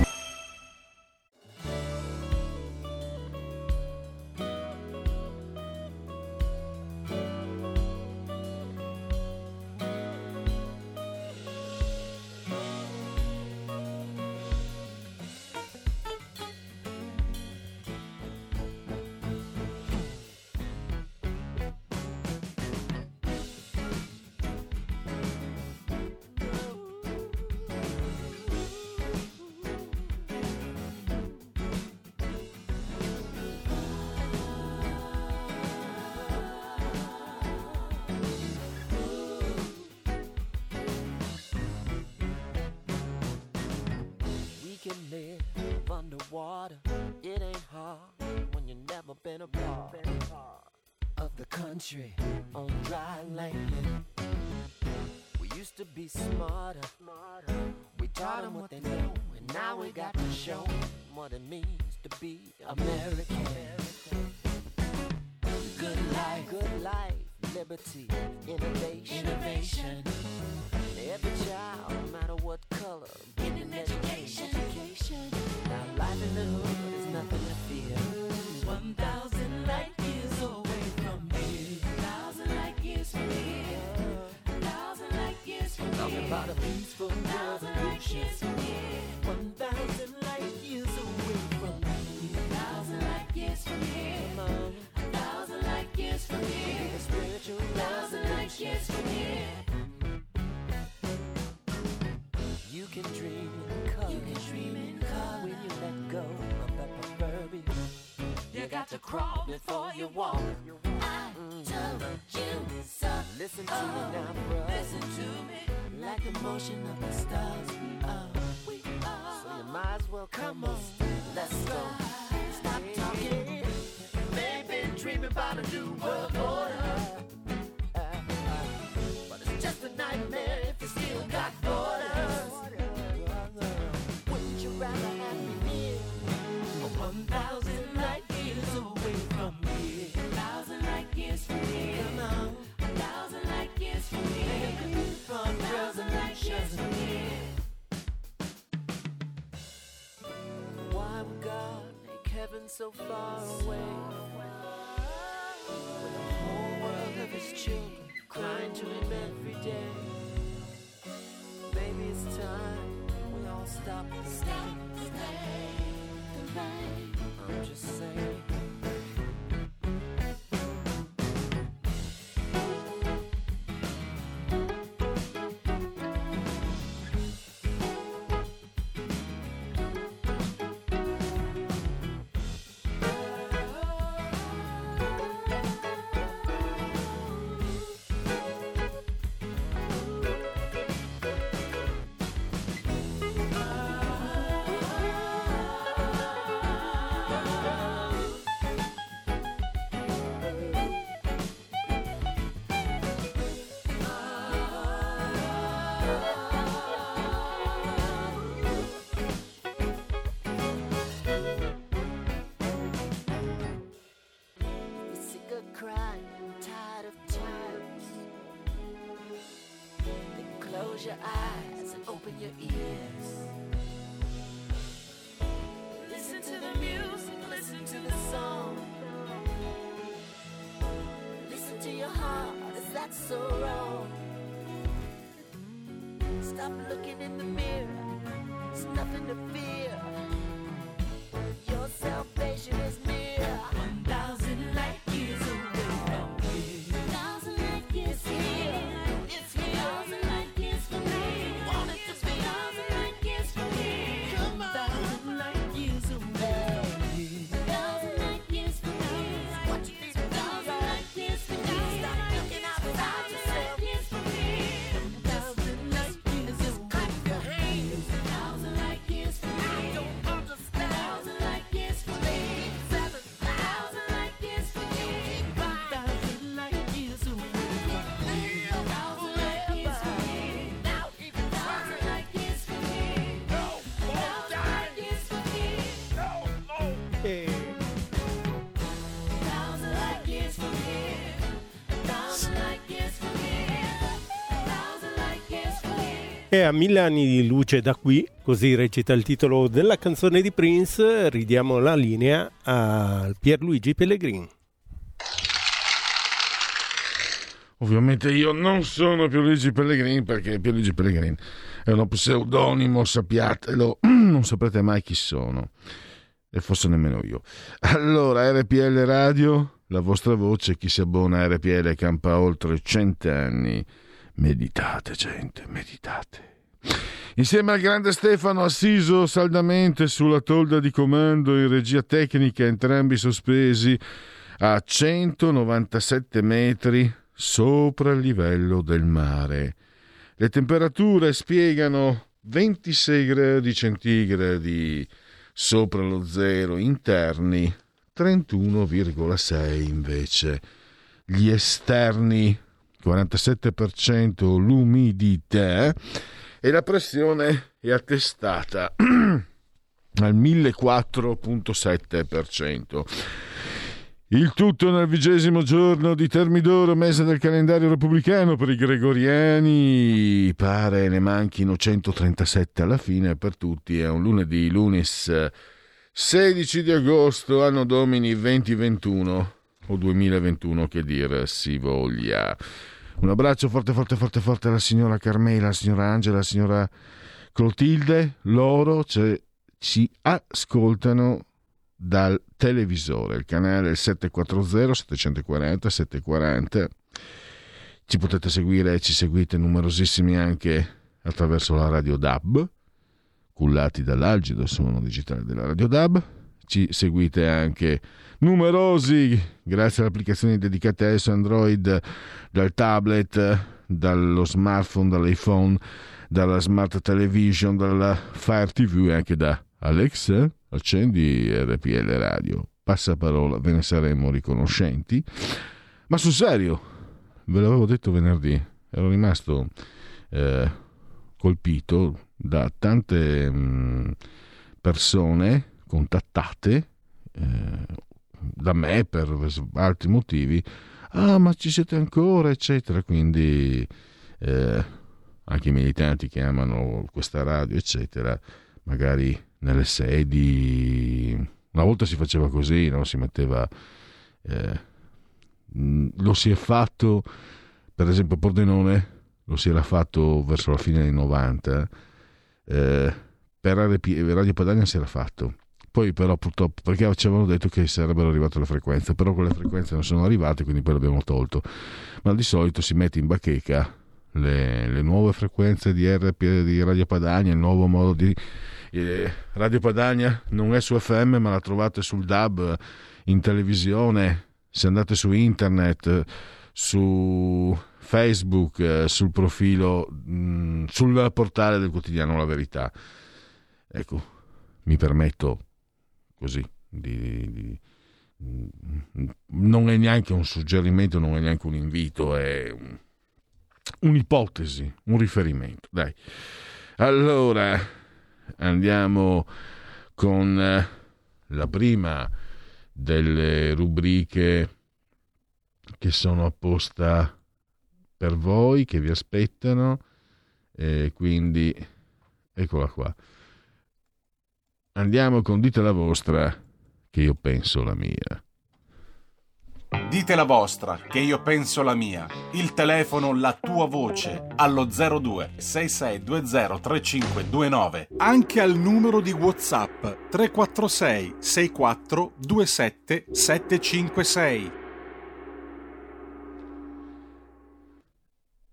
Got to crawl before you walk. I told you so. Listen to me now, bro. Listen to me. Like the motion of the stars, we are. We are. So you might as well come on. Let's go. Stop talking. Maybe dreaming about a new world order. Heaven so far away? With the whole world of his children crying to him every day. Maybe it's time we all stop the rain. I'm just saying. Your ears. Listen to the music, listen to the song. Listen to your heart, is that so wrong? Stop looking in the E a mille anni di luce da qui, così recita il titolo della canzone di Prince, ridiamo la linea a Pierluigi Pellegrin. Ovviamente io non sono Pierluigi Pellegrin perché Pierluigi Pellegrin è uno pseudonimo, sappiatelo, non saprete mai chi sono. E forse nemmeno io. Allora, RPL Radio, la vostra voce, chi si abbona a RPL campa oltre cent'anni. Meditate, gente, meditate. Insieme al grande Stefano assiso saldamente sulla tolda di comando in regia tecnica, entrambi sospesi a 197 metri sopra il livello del mare. Le temperature spiegano 26 gradi centigradi sopra lo zero interni, 31,6 invece. Gli esterni 47% l'umidità e la pressione è attestata al 1004,7%. Il tutto nel vigesimo giorno di Termidoro, mese del calendario repubblicano per i gregoriani. Pare ne manchino 137 alla fine per tutti. È un lunedì, lunis 16 di agosto, anno domini 2021 o 2021 che dire si voglia. Un abbraccio forte, forte, forte, forte alla signora Carmela, alla signora Angela, alla signora Clotilde. Loro cioè, ci ascoltano dal televisore, il canale 740 740 740. Ci potete seguire, ci seguite numerosissimi anche attraverso la radio DAB, cullati dall'algido suono digitale della radio DAB. Ci seguite anche numerosi grazie alle applicazioni dedicate esso Android, dal tablet, dallo smartphone, dall'iPhone, dalla smart television, dalla Fire TV e anche da Alexa, accendi RPL Radio. Passaparola, ve ne saremo riconoscenti. Ma sul serio, ve l'avevo detto venerdì, ero rimasto eh, colpito da tante mh, persone contattate eh, da me per altri motivi. Ah, ma ci siete ancora, eccetera. Quindi eh, anche i militanti che amano questa radio, eccetera, magari nelle sedi. Una volta si faceva così, no? si metteva. Eh, lo si è fatto, per esempio, Pordenone lo si era fatto verso la fine dei 90. Eh, per Radio Padania si era fatto. Poi però purtroppo, perché ci avevano detto che sarebbero arrivate le frequenze, però quelle frequenze non sono arrivate, quindi poi l'abbiamo tolto. Ma di solito si mette in bacheca le, le nuove frequenze di, RP, di Radio Padania, il nuovo modo di... Eh, Radio Padania non è su FM, ma la trovate sul DAB, in televisione, se andate su internet, su Facebook, sul profilo, mh, sul portale del quotidiano La Verità. Ecco, mi permetto così di, di, non è neanche un suggerimento, non è neanche un invito, è un, un'ipotesi, un riferimento. Dai. Allora andiamo con eh, la prima delle rubriche che sono apposta per voi, che vi aspettano, e quindi eccola qua. Andiamo con dite la vostra, che io penso la mia. Dite la vostra, che io penso la mia. Il telefono, la tua voce, allo 02 6620 3529. Anche al numero di WhatsApp 346 64 27 756.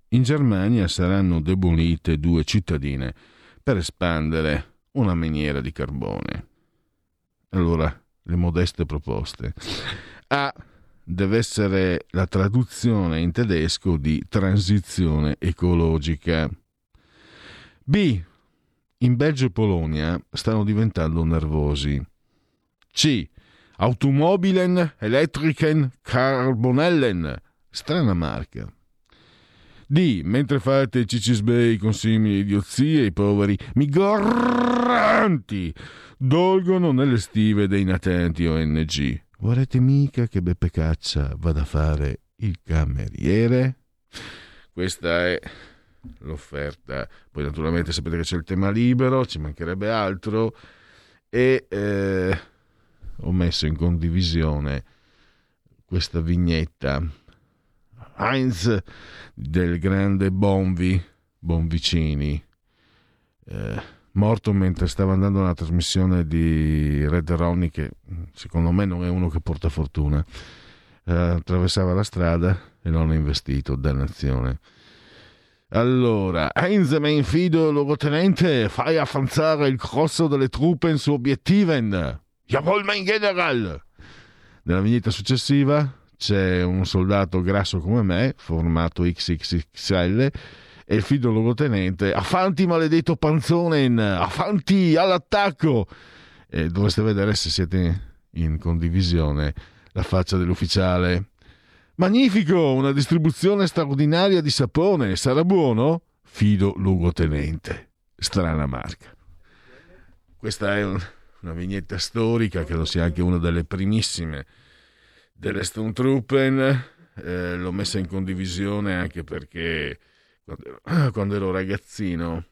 In Germania saranno demolite due cittadine per espandere una miniera di carbone. Allora, le modeste proposte. A deve essere la traduzione in tedesco di transizione ecologica. B. In Belgio e Polonia stanno diventando nervosi. C. Automobilen Elektriken Carbonellen. Strana marca. D. Mentre fate cicisbei con simili idiozie, i poveri migranti dolgono nelle stive dei natenti ONG. Vorrete mica che Beppe Caccia vada a fare il cameriere? Questa è l'offerta. Poi naturalmente sapete che c'è il tema libero, ci mancherebbe altro e eh, ho messo in condivisione questa vignetta Heinz del grande Bonvi, Bonvicini, eh, morto mentre stava andando una trasmissione di Red Ronnie che secondo me non è uno che porta fortuna. Eh, attraversava la strada e non ha investito, dannazione. Allora, Heinz mein fido luogotenente, fai avanzare il grosso delle truppe in su obiettiven. Jawohl, mein General! Nella vignetta successiva c'è un soldato grasso come me, formato XXXL, e il fido luogotenente, afanti maledetto panzonen, afanti all'attacco! E dovreste vedere se siete in condivisione la faccia dell'ufficiale. Magnifico, una distribuzione straordinaria di sapone, sarà buono? Fido luogotenente. Strana marca. Questa è un- una vignetta storica, credo sia anche una delle primissime delle Stone Truppen. Eh, l'ho messa in condivisione anche perché quando ero, quando ero ragazzino,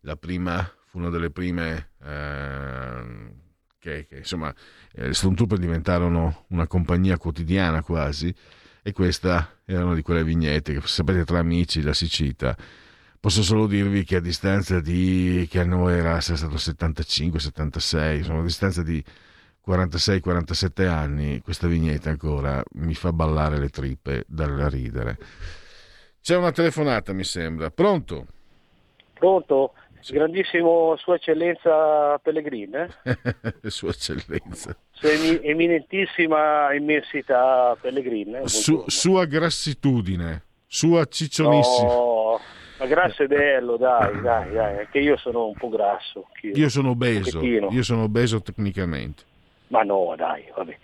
la prima fu una delle prime ehm, che, che, insomma eh, le Stone Trooper diventarono una compagnia quotidiana quasi e questa era una di quelle vignette che sapete tra amici la si cita posso solo dirvi che a distanza di che anno era se è stato 75 76 insomma a distanza di 46 47 anni questa vignetta ancora mi fa ballare le trippe dal ridere c'è una telefonata mi sembra pronto Pronto? Grandissimo Sua Eccellenza Pellegrin, eh? sua eccellenza Sua emi- eminentissima immensità Pellegrin. eh? Su- sua grassitudine sua ciccionissima No, ma grasso è bello, dai, dai, dai, anche io sono un po' grasso. io sono obeso io sono obeso tecnicamente Ma no, dai, vabbè.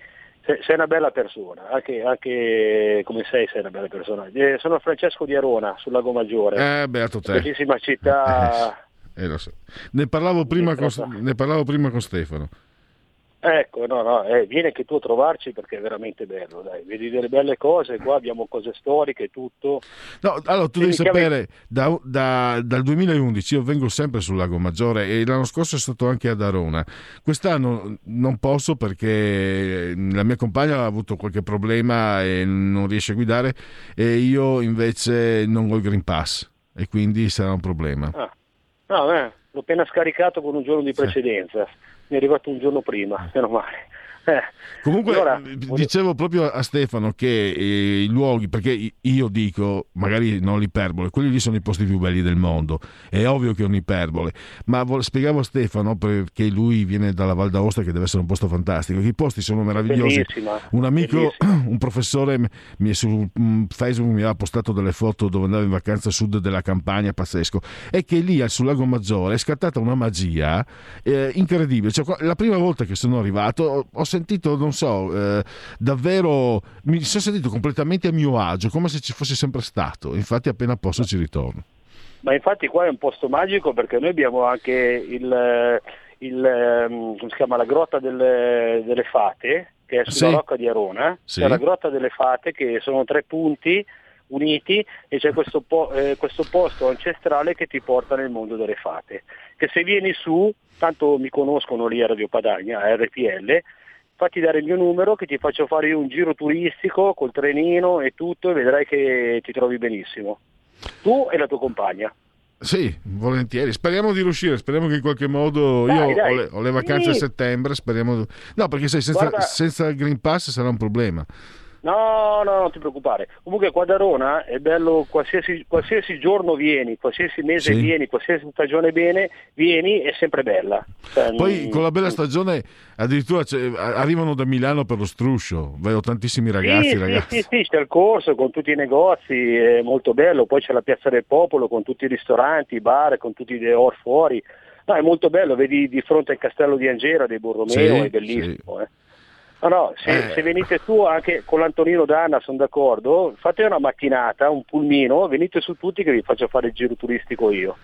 Sei, sei una bella persona, anche, anche come sei sei una bella persona. Eh, sono Francesco di Arona, sul Lago Maggiore. eh beato te Bellissima città. Eh, lo so. ne, parlavo prima con, ne parlavo prima con Stefano Ecco, no, no, eh, vieni anche tu a trovarci perché è veramente bello, dai. Vedi delle belle cose, qua abbiamo cose storiche, tutto. No, allora tu devi sapere, da- da- dal 2011 io vengo sempre sul Lago Maggiore e l'anno scorso sono stato anche ad Arona. Quest'anno non posso perché la mia compagna ha avuto qualche problema e non riesce a guidare e io invece non ho il Green Pass e quindi sarà un problema. Ah. No, eh, l'ho appena scaricato con un giorno di precedenza, mi è arrivato un giorno prima, meno male. Eh, Comunque allora, dicevo proprio a Stefano che eh, i luoghi, perché io dico, magari non l'iperbole, quelli lì sono i posti più belli del mondo, è ovvio che è un'iperbole, ma vo- spiegavo a Stefano perché lui viene dalla Val d'Aosta che deve essere un posto fantastico, che i posti sono meravigliosi. Bellissima, Un amico, un professore mi su Facebook mi aveva postato delle foto dove andava in vacanza a sud della campagna, pazzesco, e che lì sul Lago Maggiore è scattata una magia eh, incredibile. Cioè, la prima volta che sono arrivato ho, ho sentito, non so, eh, davvero, mi sono sentito completamente a mio agio, come se ci fossi sempre stato. Infatti appena posso ci ritorno. Ma infatti qua è un posto magico perché noi abbiamo anche il, il, ehm, come si chiama, la grotta delle, delle fate, che è sulla Sì. rocca di Arona, Sì. c'è la grotta delle fate che sono tre punti uniti e c'è questo, po- eh, questo posto ancestrale che ti porta nel mondo delle fate. Che se vieni su, tanto mi conoscono lì a Radio Padagna, a RPL, fatti dare il mio numero che ti faccio fare io un giro turistico col trenino e tutto e vedrai che ti trovi benissimo. Tu e la tua compagna. Sì, volentieri. Speriamo di riuscire. Speriamo che in qualche modo. Dai, io dai. Ho, le, ho le vacanze a Sì. settembre. Speriamo. No, perché sai, senza, senza il Green Pass sarà un problema. No, no, non ti preoccupare. Comunque qua da Rona è bello, qualsiasi, qualsiasi giorno vieni, qualsiasi mese Sì. vieni, qualsiasi stagione viene, vieni, è sempre bella. Cioè, Poi non- con la bella stagione addirittura arrivano da Milano per lo struscio. Vedo tantissimi ragazzi, sì, ragazzi. Sì, sì, sì, c'è il corso con tutti i negozi, è molto bello, poi c'è la piazza del popolo con tutti i ristoranti, i bar, con tutti i or fuori. No, è molto bello, vedi di fronte al castello di Angera dei Borromeo, Sì, è bellissimo. eh. No, no, se, se venite su anche con l'Antonino Danna, sono d'accordo, fate una macchinata, un pulmino, venite su tutti che vi faccio fare il giro turistico io.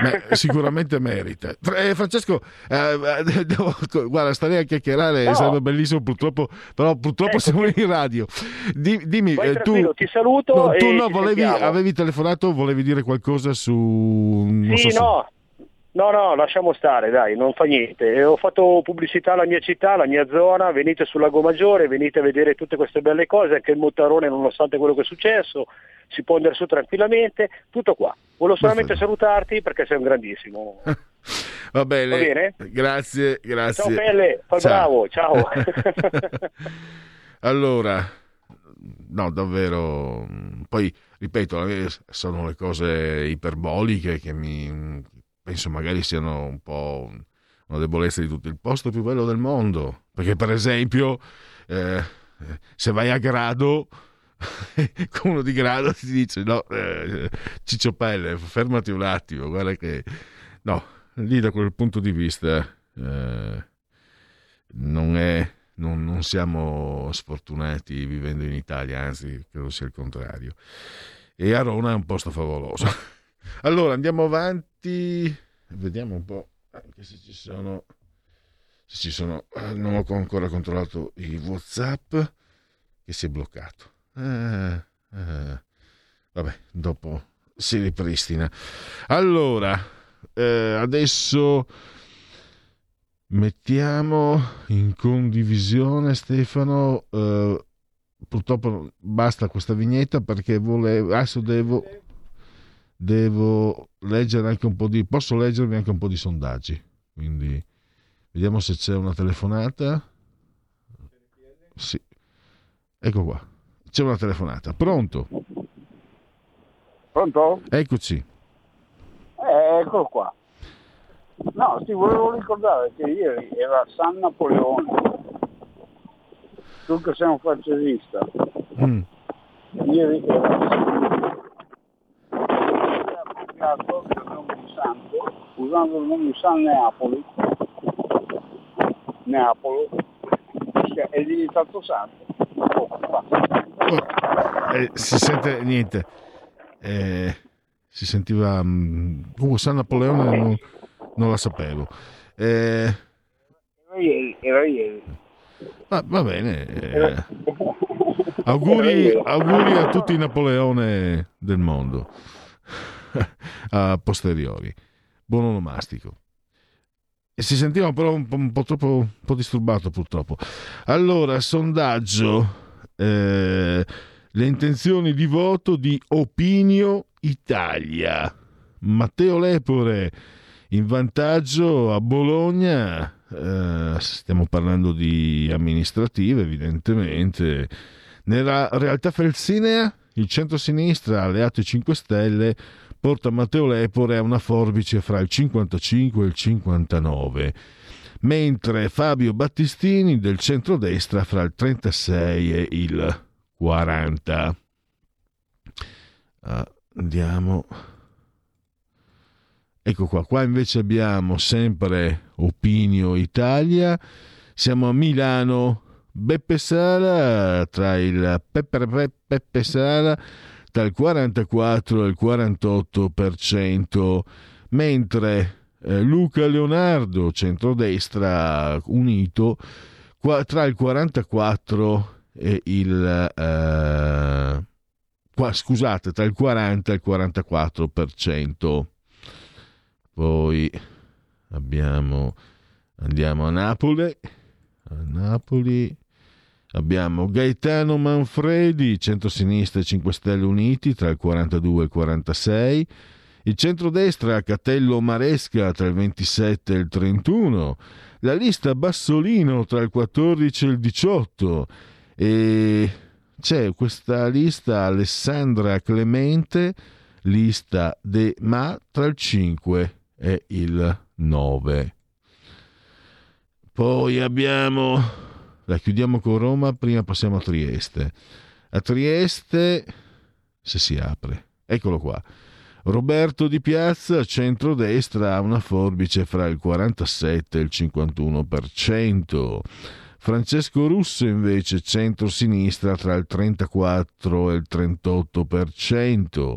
Beh, sicuramente merita. Eh, Francesco, eh, eh, devo- guarda, stare a chiacchierare No. sarebbe bellissimo, purtroppo, però purtroppo Ecco, siamo in radio. Di- dimmi, eh, tu, ti saluto no, tu no, volevi, avevi telefonato, volevi dire qualcosa su... Sì, so no. No, no, lasciamo stare, dai, non fa niente. Eh, Ho fatto pubblicità alla mia città, alla mia zona, venite sul Lago Maggiore, venite a vedere tutte queste belle cose, anche il Mottarone, nonostante quello che è successo, si può andare su tranquillamente, tutto qua. Volevo solamente salutarti perché sei un grandissimo. Va bene, Va bene? grazie, grazie. Ciao Pelle, fa il bravo, ciao. allora, no, davvero, poi ripeto, sono le cose iperboliche che mi penso magari siano un po' una debolezza di tutto il posto più bello del mondo, perché per esempio eh, se vai a grado uno di grado ti dice no, eh, Ciccio Pelle, fermati un attimo, guarda che no, lì da quel punto di vista eh, non è non, non siamo sfortunati vivendo in Italia, anzi credo sia il contrario. E Arona è un posto favoloso. Allora andiamo avanti, vediamo un po' anche se ci sono. Se ci sono eh, non ho ancora controllato i WhatsApp che si è bloccato. Eh, eh, vabbè, dopo si ripristina. Allora, eh, adesso mettiamo in condivisione Stefano. eh, purtroppo basta questa vignetta perché volevo adesso devo devo leggere anche un po' di posso leggervi anche un po' di sondaggi quindi vediamo se c'è una telefonata sì ecco qua c'è una telefonata pronto Pronto? eccoci Eh, eccolo qua. No, ti volevo ricordare che ieri era San Napoleone. Tu che sei un fascista. Mm. Ieri era applicato il nome di santo, usando il nome di San Neapoli. Neapolo. È diventato santo. Oh. Eh, si sente niente Eh, si sentiva comunque San Napoleone non, non la sapevo Eh, Era ieri, era ieri. va, va bene eh, auguri, auguri a tutti i Napoleone del mondo a posteriori. Buon onomastico. E si sentiva però un po', un po' troppo un po' disturbato purtroppo. Allora sondaggio eh, le intenzioni di voto di Opinio Italia. Matteo Lepore in vantaggio a Bologna eh, stiamo parlando di amministrative evidentemente. Nella realtà felsinea il centro-sinistra alleato ai 5 Stelle porta Matteo Lepore a una forbice fra il 55 e il 59 mentre Fabio Battistini del centrodestra fra il 36 e il 40 Ah, andiamo. Ecco qua qua invece abbiamo sempre Opinio Italia. Siamo a Milano. Beppe Sala tra il Peppe, Peppe, Peppe Sala il 44 e il 48%, mentre eh, Luca Leonardo, centrodestra unito, qua- tra il 44 e il eh, qua- scusate, tra il 40 e il 44%. Poi abbiamo andiamo a Napoli, a Napoli Abbiamo Gaetano Manfredi, centrosinistra e 5 Stelle Uniti tra il 42 e il 46. Il centrodestra Catello Maresca tra il 27 e il 31. La lista Bassolino tra il 14 e il 18. E c'è questa lista Alessandra Clemente, lista De Ma tra il 5 e il 9. Poi abbiamo, la chiudiamo con Roma, prima passiamo a Trieste. A Trieste, se si apre, eccolo qua. Roberto Di Piazza, centrodestra, ha una forbice fra il 47 e il 51%. Francesco Russo invece centro-sinistra tra il 34 e il 38%.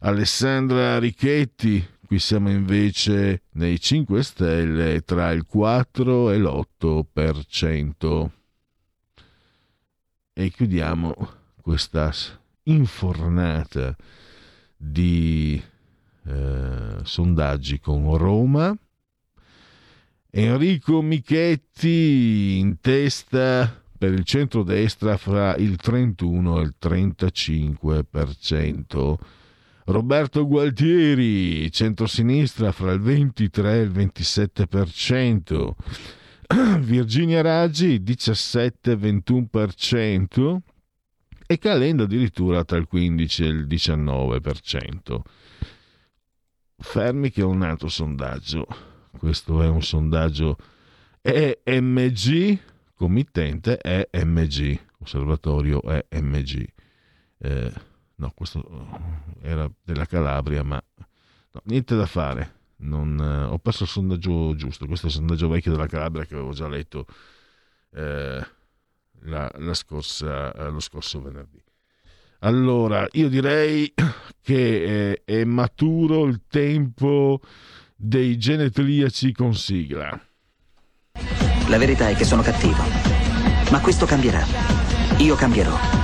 Alessandra Richetti, qui siamo invece nei 5 Stelle tra il 4 e l'8%. E chiudiamo questa infornata di eh, sondaggi con Roma. Enrico Michetti in testa per il centrodestra fra il 31 e il 35%. Roberto Gualtieri, centrosinistra fra il 23 e il 27%. Virginia Raggi 17-21% e Calenda addirittura tra il 15 e il 19%. Fermi che ho un altro sondaggio. Questo è un sondaggio EMG, committente EMG, osservatorio EMG. Eh, no, questo era della Calabria, ma no, niente da fare. Non, eh, ho perso il sondaggio giusto. Questo è il sondaggio vecchio della Calabria che avevo già letto eh, la, la scorsa, eh, lo scorso venerdì. Allora, io direi che è, è maturo il tempo dei genetriaci con sigla. La verità è che sono cattivo. Ma questo cambierà. Io cambierò.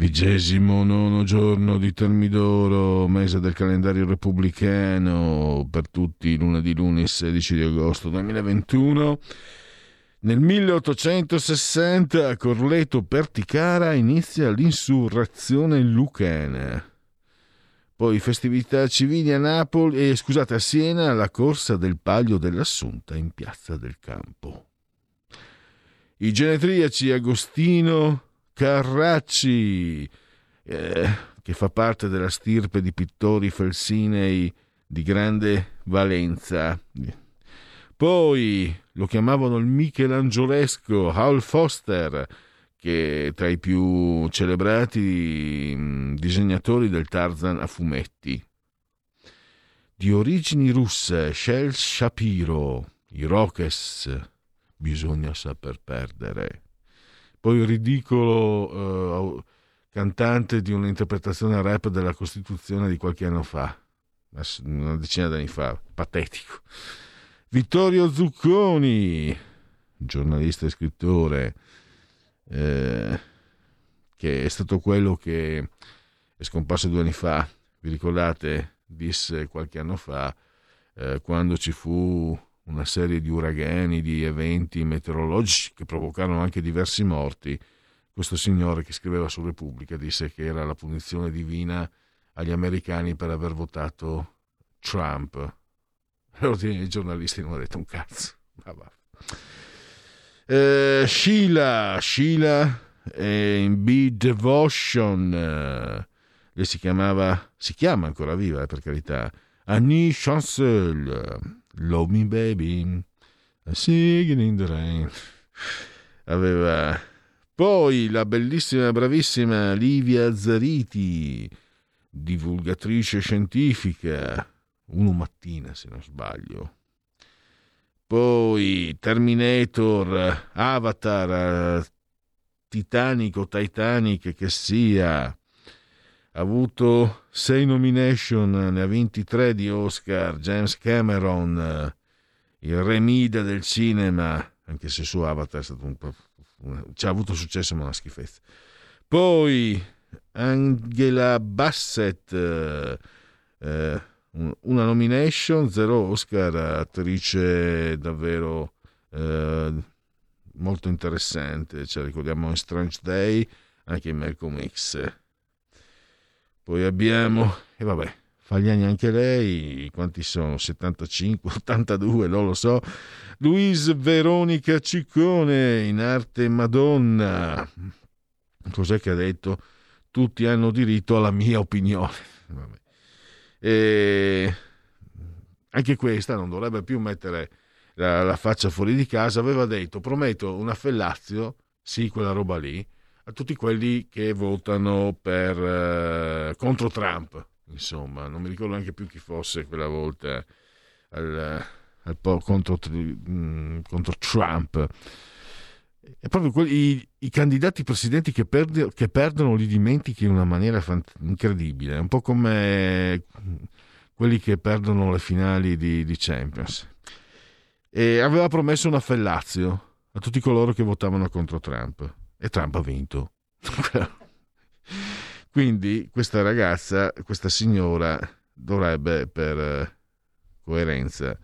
Vigesimo nono giorno di Termidoro, mese del calendario repubblicano, per tutti lunedì lunedì 16 di agosto 2021. Nel 1860 a Corleto Perticara inizia l'insurrezione lucana. Poi festività civili a Napoli e scusate a Siena la corsa del Palio dell'Assunta in Piazza del Campo. I genetriaci Agostino Carracci, eh, che fa parte della stirpe di pittori felsinei di grande valenza. Poi lo chiamavano il Michelangiolesco Hal Foster, che tra i più celebrati mh, disegnatori del Tarzan a fumetti. Di origini russe, Shel Shapiro, i Roques, bisogna saper perdere poi il ridicolo uh, cantante di un'interpretazione rap della Costituzione di qualche anno fa, una decina d'anni fa, patetico. Vittorio Zucconi, giornalista e scrittore, eh, che è stato quello che è scomparso due anni fa, vi ricordate, disse qualche anno fa, eh, quando ci fu una serie di uragani, di eventi meteorologici che provocarono anche diversi morti, questo signore che scriveva su Repubblica disse che era la punizione divina agli americani per aver votato Trump. L'ordine dei giornalisti non ha detto un cazzo. Ah, eh, Sheila, Sheila in Be Devotion, eh, lei si chiamava, si chiama ancora viva eh, per carità, Annie Chancel Love Me Baby, Singing in the Rain. Aveva poi la bellissima, bravissima Livia Zariti, divulgatrice scientifica, uno mattina se non sbaglio. Poi Terminator, Avatar, Titanico, Titanic che sia, ha avuto sei nomination, ne ha 23 di Oscar, James Cameron, il remida del cinema, anche se su Avatar è stato un po'... ci ha avuto successo ma una schifezza. Poi Angela Bassett, eh, una nomination, zero Oscar, attrice davvero eh, molto interessante, cioè, ricordiamo in Strange Day, anche in Malcolm X. Poi abbiamo, e vabbè, fa gli anni anche lei, quanti sono? 75, 82, non lo so. Luis Veronica Ciccone in arte Madonna. Cos'è che ha detto? Tutti hanno diritto alla mia opinione. Vabbè. E anche questa non dovrebbe più mettere la, la, faccia fuori di casa. Aveva detto: Prometto una fellazio, sì, quella roba lì, a tutti quelli che votano per, eh, contro Trump. Insomma, non mi ricordo neanche più chi fosse quella volta al, al contro, mm, contro Trump. E proprio quelli, i, i, candidati presidenti che, perde, che, perdono li dimentichi in una maniera fant- incredibile, un po' come quelli che perdono le finali di, di Champions. E aveva promesso una fellazio a tutti coloro che votavano contro Trump e Trump ha vinto. Quindi questa ragazza, questa signora dovrebbe per coerenza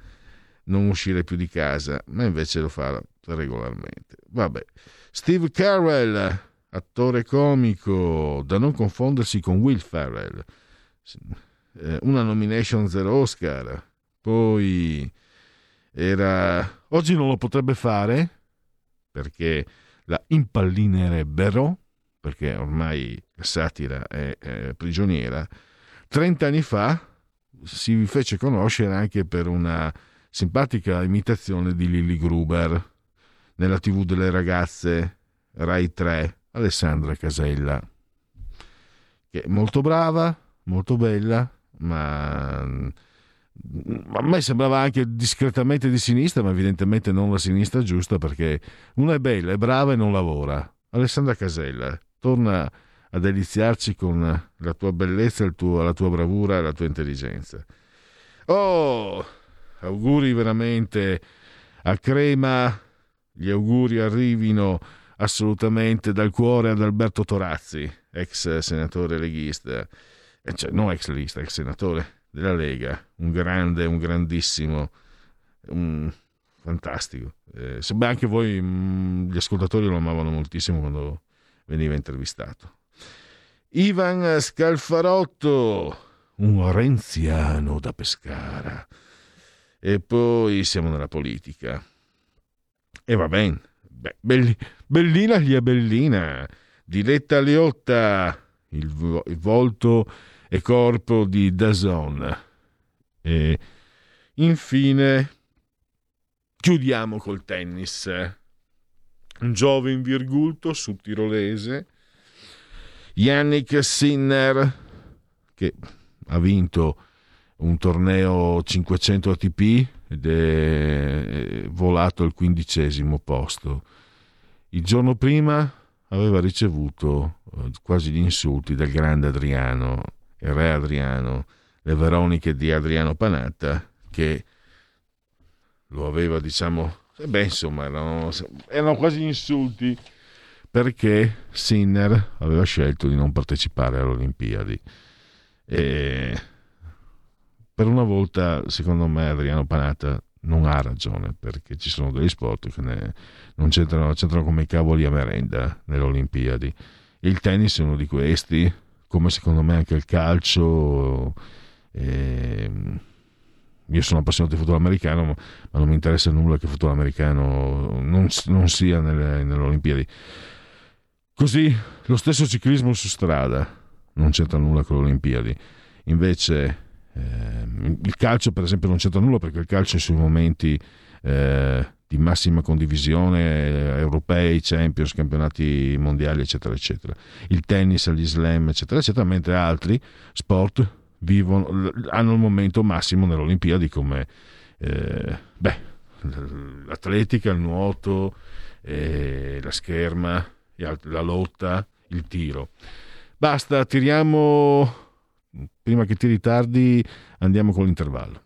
non uscire più di casa, ma invece lo fa regolarmente. Vabbè. Steve Carell, attore comico, da non confondersi con Will Ferrell. Eh, una nomination zero Oscar. Poi era oggi non lo potrebbe fare perché la impallinerebbero perché ormai la satira è, è prigioniera. 30 anni fa si fece conoscere anche per una simpatica imitazione di Lily Gruber nella TV delle ragazze Rai 3, Alessandra Casella, che è molto brava, molto bella, ma a me sembrava anche discretamente di sinistra, ma evidentemente non la sinistra giusta perché una è bella, è brava e non lavora. Alessandra Casella torna a deliziarci con la tua bellezza, tuo, la tua bravura e la tua intelligenza. Oh, auguri veramente a Crema, gli auguri arrivino assolutamente dal cuore ad Alberto Torazzi, ex senatore leghista, eh, cioè non ex leghista, ex senatore della Lega, un grande, un grandissimo, un fantastico. Eh, anche voi, mh, gli ascoltatori lo amavano moltissimo quando veniva intervistato. Ivan Scalfarotto, un renziano da Pescara. E poi siamo nella politica. E va bene, Beh, belli, bellina gli è bellina. Diletta Leotta, il, il volto e corpo di Dazon. E infine chiudiamo col tennis. Un giovane virgulto subtirolese, Yannick Sinner, che ha vinto un torneo 500 ATP ed è volato al quindicesimo posto. Il giorno prima aveva ricevuto eh, quasi gli insulti del grande Adriano, il re Adriano, le veroniche di Adriano Panatta, che lo aveva, diciamo, e beh, insomma, erano, erano quasi insulti perché Sinner aveva scelto di non partecipare alle Olimpiadi. E per una volta, secondo me, Adriano Panatta non ha ragione perché ci sono degli sport che ne, non c'entrano, c'entrano come i cavoli a merenda nelle Olimpiadi. Il tennis è uno di questi, come secondo me anche il calcio. E io sono appassionato di football americano, ma, non mi interessa nulla che il football americano non, non sia nelle, nelle, Olimpiadi. Così lo stesso ciclismo su strada non c'entra nulla con le Olimpiadi. Invece eh, il calcio, per esempio, non c'entra nulla perché il calcio è sui momenti eh, di massima condivisione, eh, europei, champions, campionati mondiali, eccetera, eccetera. Il tennis, gli slam, eccetera, eccetera, mentre altri sport vivono, hanno il momento massimo nelle Olimpiadi come eh, beh, l'atletica, il nuoto, eh, la scherma, la lotta, il tiro. Basta, tiriamo. Prima che ti ritardi, andiamo con l'intervallo.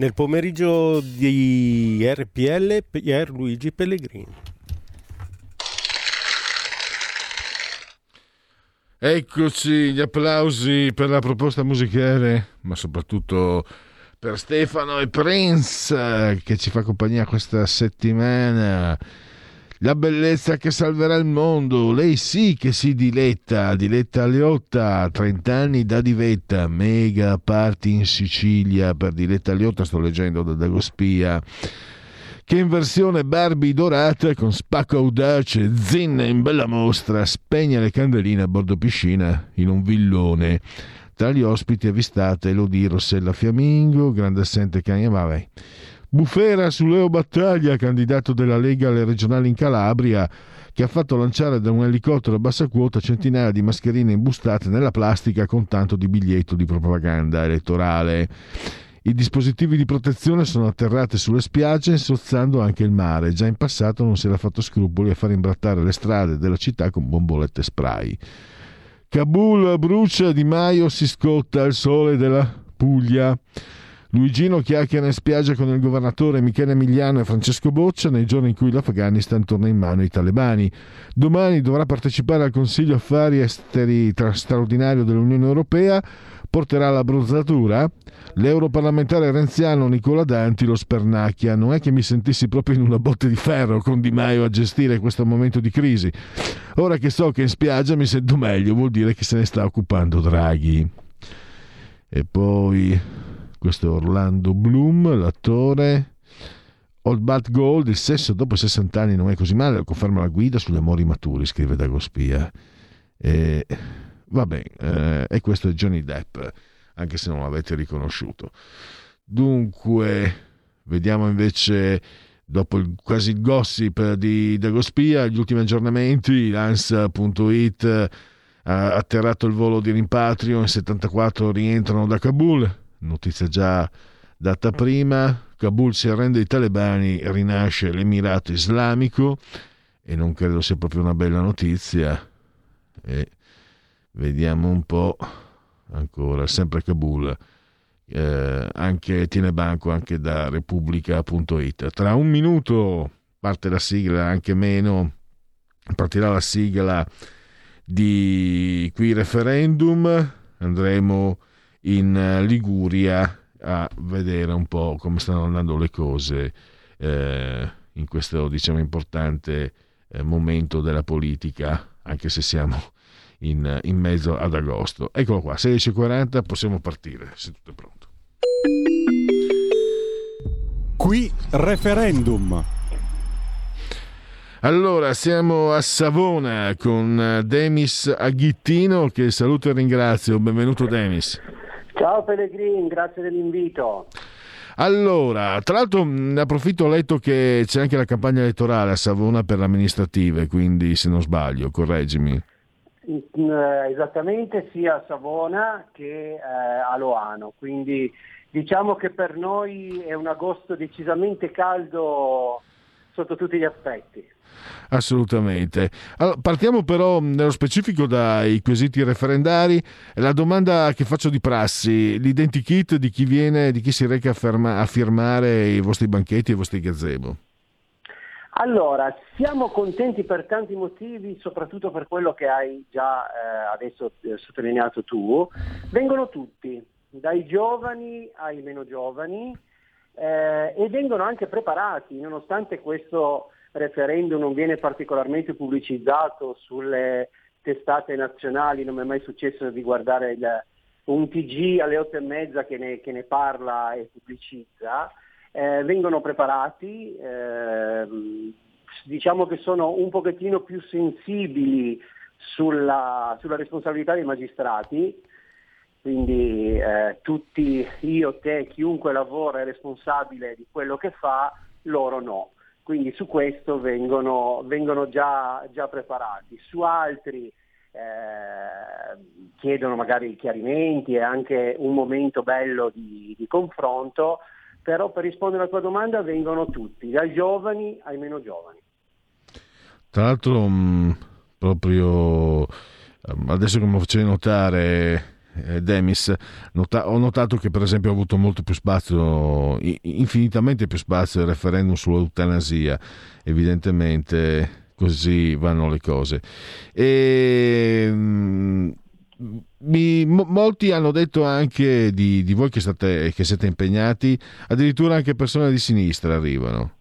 Nel pomeriggio di RPL, Pierluigi Pellegrini. Eccoci gli applausi per la proposta musicale, ma soprattutto per Stefano e Prince che ci fa compagnia questa settimana. La bellezza che salverà il mondo, lei sì che si diletta, diletta Leotta, 30 anni da divetta, mega party in Sicilia per Diletta Leotta, sto leggendo da Dagospia che in versione Barbie dorata con spacco audace, zinna in bella mostra, spegne le candeline a bordo piscina in un villone. Tra gli ospiti avvistate Elodie Rossella Fiamingo, grande assente Cagna, vabbè. Bufera su Leo Battaglia, candidato della Lega alle regionali in Calabria, che ha fatto lanciare da un elicottero a bassa quota centinaia di mascherine imbustate nella plastica con tanto di biglietto di propaganda elettorale. I dispositivi di protezione sono atterrati sulle spiagge, insozzando anche il mare. Già in passato non si era fatto scrupoli a far imbrattare le strade della città con bombolette spray. Kabul brucia, Di Maio si scotta al sole della Puglia. Luigino chiacchiera in spiaggia con il governatore Michele Emiliano e Francesco Boccia nei giorni in cui l'Afghanistan torna in mano ai talebani. Domani dovrà partecipare al Consiglio Affari Esteri straordinario dell'Unione Europea, porterà la bronzatura. L'europarlamentare renziano Nicola Danti lo spernacchia. Non è che mi sentissi proprio in una botte di ferro con Di Maio a gestire questo momento di crisi. Ora che so che in spiaggia mi sento meglio, vuol dire che se ne sta occupando Draghi. E poi questo è Orlando Bloom, l'attore. Old Bad Gold, il sesso dopo 60 anni non è così male, lo conferma la guida sugli amori maturi, scrive Dagospia. E, vabbè, eh, e questo è Johnny Depp, anche se non l'avete riconosciuto. Dunque, vediamo invece, dopo il, quasi il gossip di Dagospia, gli ultimi aggiornamenti, l'ANSA.it ha atterrato il volo di rimpatrio, in 74 rientrano da Kabul, notizia già data prima, Kabul si arrende ai talebani, rinasce l'Emirato Islamico e non credo sia proprio una bella notizia. E vediamo un po' ancora, sempre Kabul, eh, anche, tiene banco anche da Repubblica.it. Tra un minuto parte la sigla, anche meno, partirà la sigla di qui referendum, andremo in Liguria a vedere un po' come stanno andando le cose eh, in questo diciamo importante eh, momento della politica anche se siamo in, in, mezzo ad agosto eccolo qua 16.40 possiamo partire se tutto è pronto qui referendum allora, siamo a Savona con Demis Aghittino che saluto e ringrazio. Benvenuto Demis. Ciao Pellegrini, grazie dell'invito. Allora, tra l'altro ne approfitto, ho letto che c'è anche la campagna elettorale a Savona per le amministrative, quindi se non sbaglio, correggimi. Esattamente sia a Savona che eh, a Loano, quindi diciamo che per noi è un agosto decisamente caldo sotto tutti gli aspetti. Assolutamente. Allora, partiamo però nello specifico dai quesiti referendari. La domanda che faccio di prassi, l'identikit di chi viene, di chi si reca a, ferma, a firmare i vostri banchetti e i vostri gazebo? Allora, siamo contenti per tanti motivi, soprattutto per quello che hai già eh, adesso eh, sottolineato tu. Vengono tutti, dai giovani ai meno giovani, eh, e vengono anche preparati, nonostante questo referendum non viene particolarmente pubblicizzato sulle testate nazionali, non mi è mai successo di guardare il, un TG alle otto e mezza che ne, parla e pubblicizza, eh, vengono preparati, eh, diciamo che sono un pochettino più sensibili sulla, sulla responsabilità dei magistrati quindi eh, tutti, io, te, chiunque lavora è responsabile di quello che fa, loro no. Quindi su questo vengono, vengono già, già preparati. Su altri eh, chiedono magari chiarimenti e anche un momento bello di, di confronto, però per rispondere alla tua domanda vengono tutti, dai giovani ai meno giovani. Tra l'altro, mh, proprio ehm, adesso mi facevi notare, eh, Demis, nota- ho notato che per esempio ha avuto molto più spazio, infinitamente più spazio il referendum sull'eutanasia, evidentemente così vanno le cose. E, mh, mi- mo- molti hanno detto anche di, di voi che, state, che siete impegnati, addirittura anche persone di sinistra arrivano.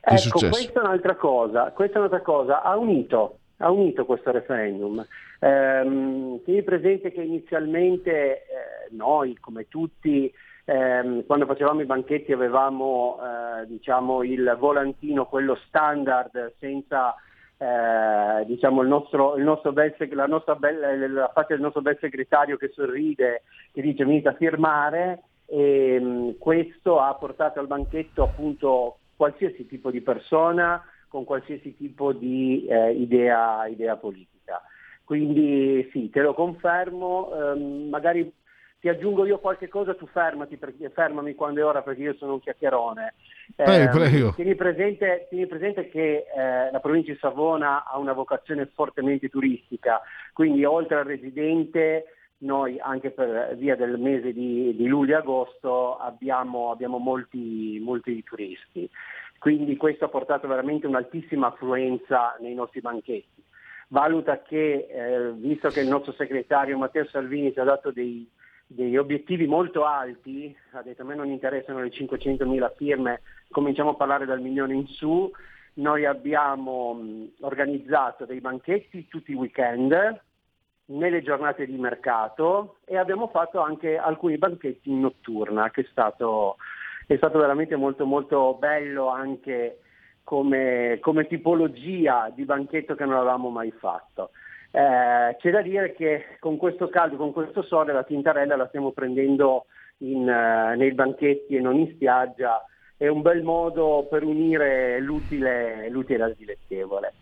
Che Ecco, questa è un'altra cosa, questa è un'altra cosa, ha unito, ha unito questo referendum. Ehm, tieni presente che inizialmente eh, noi, come tutti, ehm, quando facevamo i banchetti avevamo eh, diciamo, il volantino, quello standard, senza eh, diciamo, il nostro, il nostro bel, la, bella- la faccia del nostro bel segretario che sorride, che dice venite a firmare e mh, questo ha portato al banchetto appunto qualsiasi tipo di persona con qualsiasi tipo di eh, idea, idea politica. Quindi sì, te lo confermo, ehm, magari ti aggiungo io qualche cosa, tu fermati perché, fermami quando è ora perché io sono un chiacchierone. Prego, Ehm, prego. Tieni presente, tieni presente che eh, la provincia di Savona ha una vocazione fortemente turistica, quindi oltre al residente noi anche per via del mese di, di luglio e agosto abbiamo, abbiamo molti, molti turisti. Quindi questo ha portato veramente un'altissima affluenza nei nostri banchetti. Valuta che, eh, visto che il nostro segretario Matteo Salvini ci ha dato dei, dei obiettivi molto alti, ha detto a me non interessano le 500.000 firme, cominciamo a parlare dal milione in su, noi abbiamo organizzato dei banchetti tutti i weekend, nelle giornate di mercato e abbiamo fatto anche alcuni banchetti in notturna, che è stato, è stato veramente molto molto bello anche come, come tipologia di banchetto che non avevamo mai fatto. Eh, c'è da dire che con questo caldo, con questo sole, la tintarella la stiamo prendendo in, eh, nei banchetti e non in spiaggia, è un bel modo per unire l'utile, l'utile al dilettevole.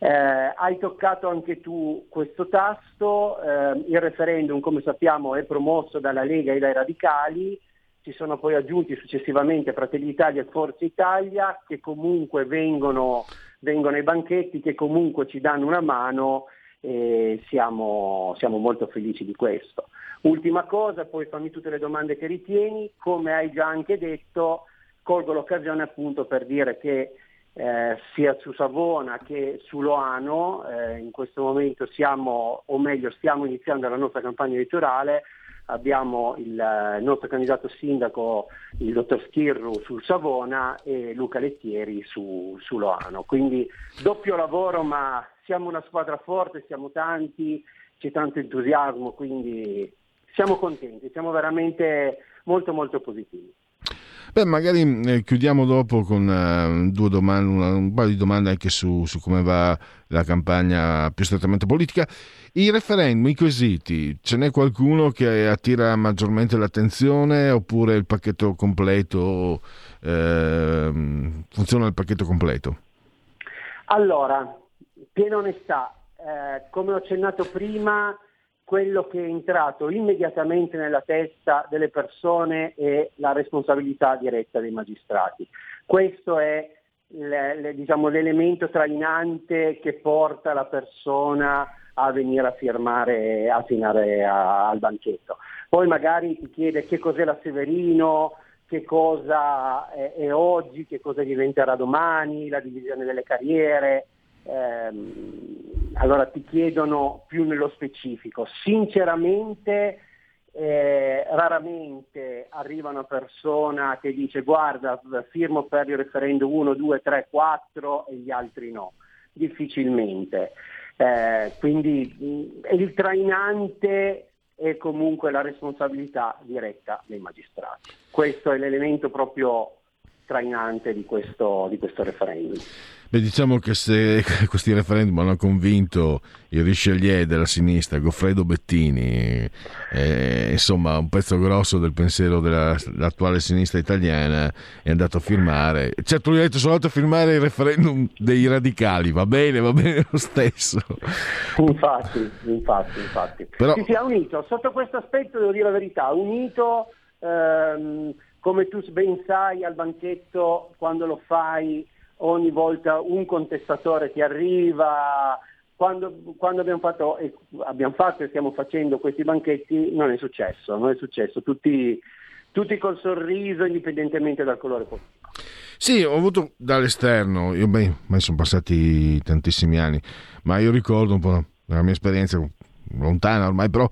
Eh, hai toccato anche tu questo tasto, eh, il referendum come sappiamo è promosso dalla Lega e dai radicali, ci sono poi aggiunti successivamente Fratelli d'Italia e Forza Italia che comunque vengono, vengono ai banchetti, che comunque ci danno una mano e siamo, siamo molto felici di questo. Ultima cosa, poi fammi tutte le domande che ritieni, come hai già anche detto, colgo l'occasione appunto per dire che eh, sia su Savona che su Loano eh, in questo momento siamo, o meglio stiamo iniziando la nostra campagna elettorale, abbiamo il, eh, il nostro candidato sindaco, il dottor Schirru sul Savona e Luca Lettieri su, su Loano. Quindi doppio lavoro, ma siamo una squadra forte, siamo tanti, c'è tanto entusiasmo, quindi siamo contenti, siamo veramente molto molto positivi. Beh, magari eh, chiudiamo dopo con eh, due domande, una- un paio di domande anche su, su come va la campagna più strettamente politica. I referendum, i quesiti, ce n'è qualcuno che attira maggiormente l'attenzione oppure il pacchetto completo ehm, funziona il pacchetto completo? Allora, piena onestà, eh, come ho accennato prima, quello che è entrato immediatamente nella testa delle persone è la responsabilità diretta dei magistrati. Questo è le- le- diciamo, l'elemento trainante che porta la persona a venire a firmare, a firmare a- al banchetto. Poi magari ti chiede che cos'è la Severino, che cosa è, è oggi, che cosa diventerà domani, la divisione delle carriere. Ehm, allora ti chiedono più nello specifico. Sinceramente, eh, raramente arriva una persona che dice guarda firmo per il referendum 1, 2, 3, 4 e gli altri no. Difficilmente. Eh, quindi mh, il trainante è comunque la responsabilità diretta dei magistrati. Questo è l'elemento proprio trainante di questo, di questo referendum. Beh, diciamo che se questi referendum hanno convinto il Richelieu della sinistra, Goffredo Bettini, eh, insomma un pezzo grosso del pensiero della- dell'attuale sinistra italiana, è andato a firmare. Certo, lui ha detto sono andato a firmare il referendum dei radicali, va bene, va bene lo stesso. Infatti, infatti, infatti. Però- Sì, sì, ha unito. Sotto questo aspetto devo dire la verità, unito, ehm, come tu ben sai, al banchetto quando lo fai ogni volta un contestatore ti arriva. Quando, quando abbiamo, fatto, abbiamo fatto e stiamo facendo questi banchetti non è successo, non è successo. Tutti, tutti col sorriso indipendentemente dal colore politico. Sì, ho avuto dall'esterno, io beh, sono passati tantissimi anni, ma io ricordo un po' la mia esperienza lontana ormai, però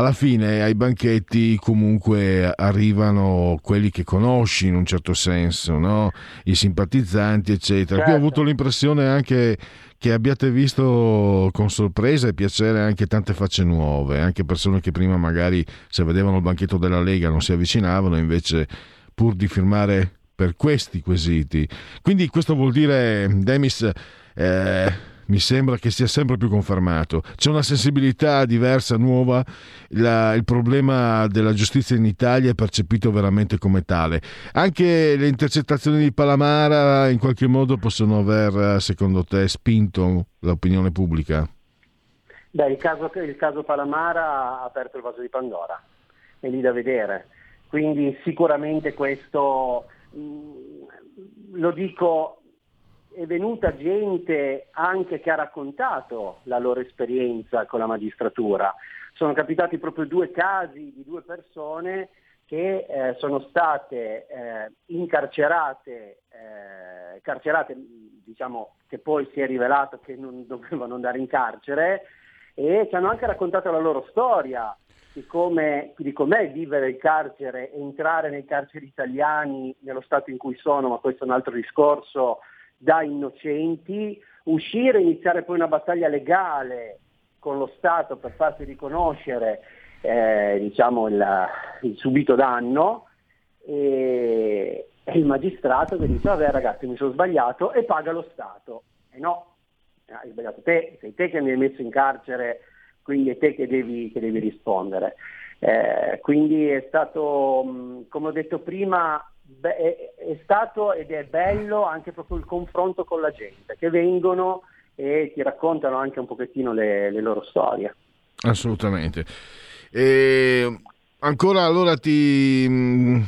alla fine ai banchetti comunque arrivano quelli che conosci in un certo senso, no? i simpatizzanti, eccetera. Qui ho Certo. avuto l'impressione anche che abbiate visto con sorpresa e piacere anche tante facce nuove, anche persone che prima magari se vedevano il banchetto della Lega non si avvicinavano, invece pur di firmare per questi quesiti. Quindi questo vuol dire, Demis, eh, mi sembra che sia sempre più confermato. C'è una sensibilità diversa, nuova, la- il problema della giustizia in Italia è percepito veramente come tale. Anche le intercettazioni di Palamara in qualche modo possono aver, secondo te, spinto l'opinione pubblica? Beh, il caso, il caso Palamara ha aperto il vaso di Pandora, è lì da vedere. Quindi sicuramente questo, mh, lo dico, è venuta gente anche che ha raccontato la loro esperienza con la magistratura. Sono capitati proprio due casi di due persone che eh, sono state eh, incarcerate, eh, carcerate, diciamo che poi si è rivelato che non dovevano andare in carcere e ci hanno anche raccontato la loro storia di come di com'è vivere il carcere, entrare nei carceri italiani nello stato in cui sono, ma questo è un altro discorso, da innocenti, uscire e iniziare poi una battaglia legale con lo Stato per farsi riconoscere eh, diciamo il, il subito danno e, e il magistrato che dice vabbè ragazzi mi sono sbagliato e paga lo Stato. E no, hai sbagliato te, sei te che mi hai messo in carcere, quindi è te che devi, che devi rispondere. Eh, quindi è stato, come ho detto prima, è, è stato ed è bello anche proprio il confronto con la gente, che vengono e ti raccontano anche un pochettino le, le loro storie. Assolutamente. E ancora allora ti, mm,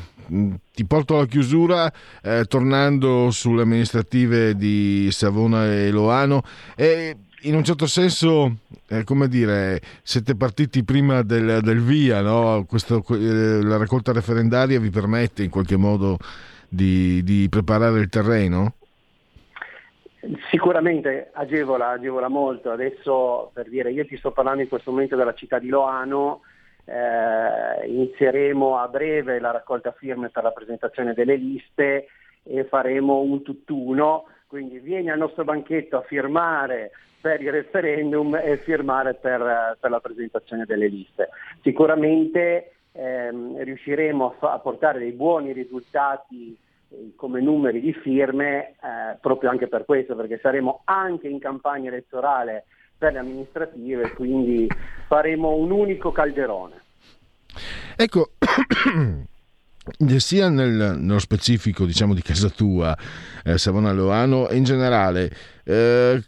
ti porto alla chiusura eh, tornando sulle amministrative di Savona e Loano. E in un certo senso, eh, come dire, siete partiti prima del, del via, no? Questo, eh, la raccolta referendaria vi permette in qualche modo di, di preparare il terreno? Sicuramente agevola, agevola molto. Adesso per dire, io ti sto parlando in questo momento della città di Loano, eh, inizieremo a breve la raccolta firme per la presentazione delle liste e faremo un tutt'uno, quindi vieni al nostro banchetto a firmare per il referendum e firmare per, per la presentazione delle liste. Sicuramente ehm, riusciremo a, fa- a portare dei buoni risultati eh, come numeri di firme eh, proprio anche per questo, perché saremo anche in campagna elettorale per le amministrative, quindi faremo un unico calderone. Ecco, sia nel- nello specifico diciamo di casa tua, eh, Savona Loano, in generale, eh,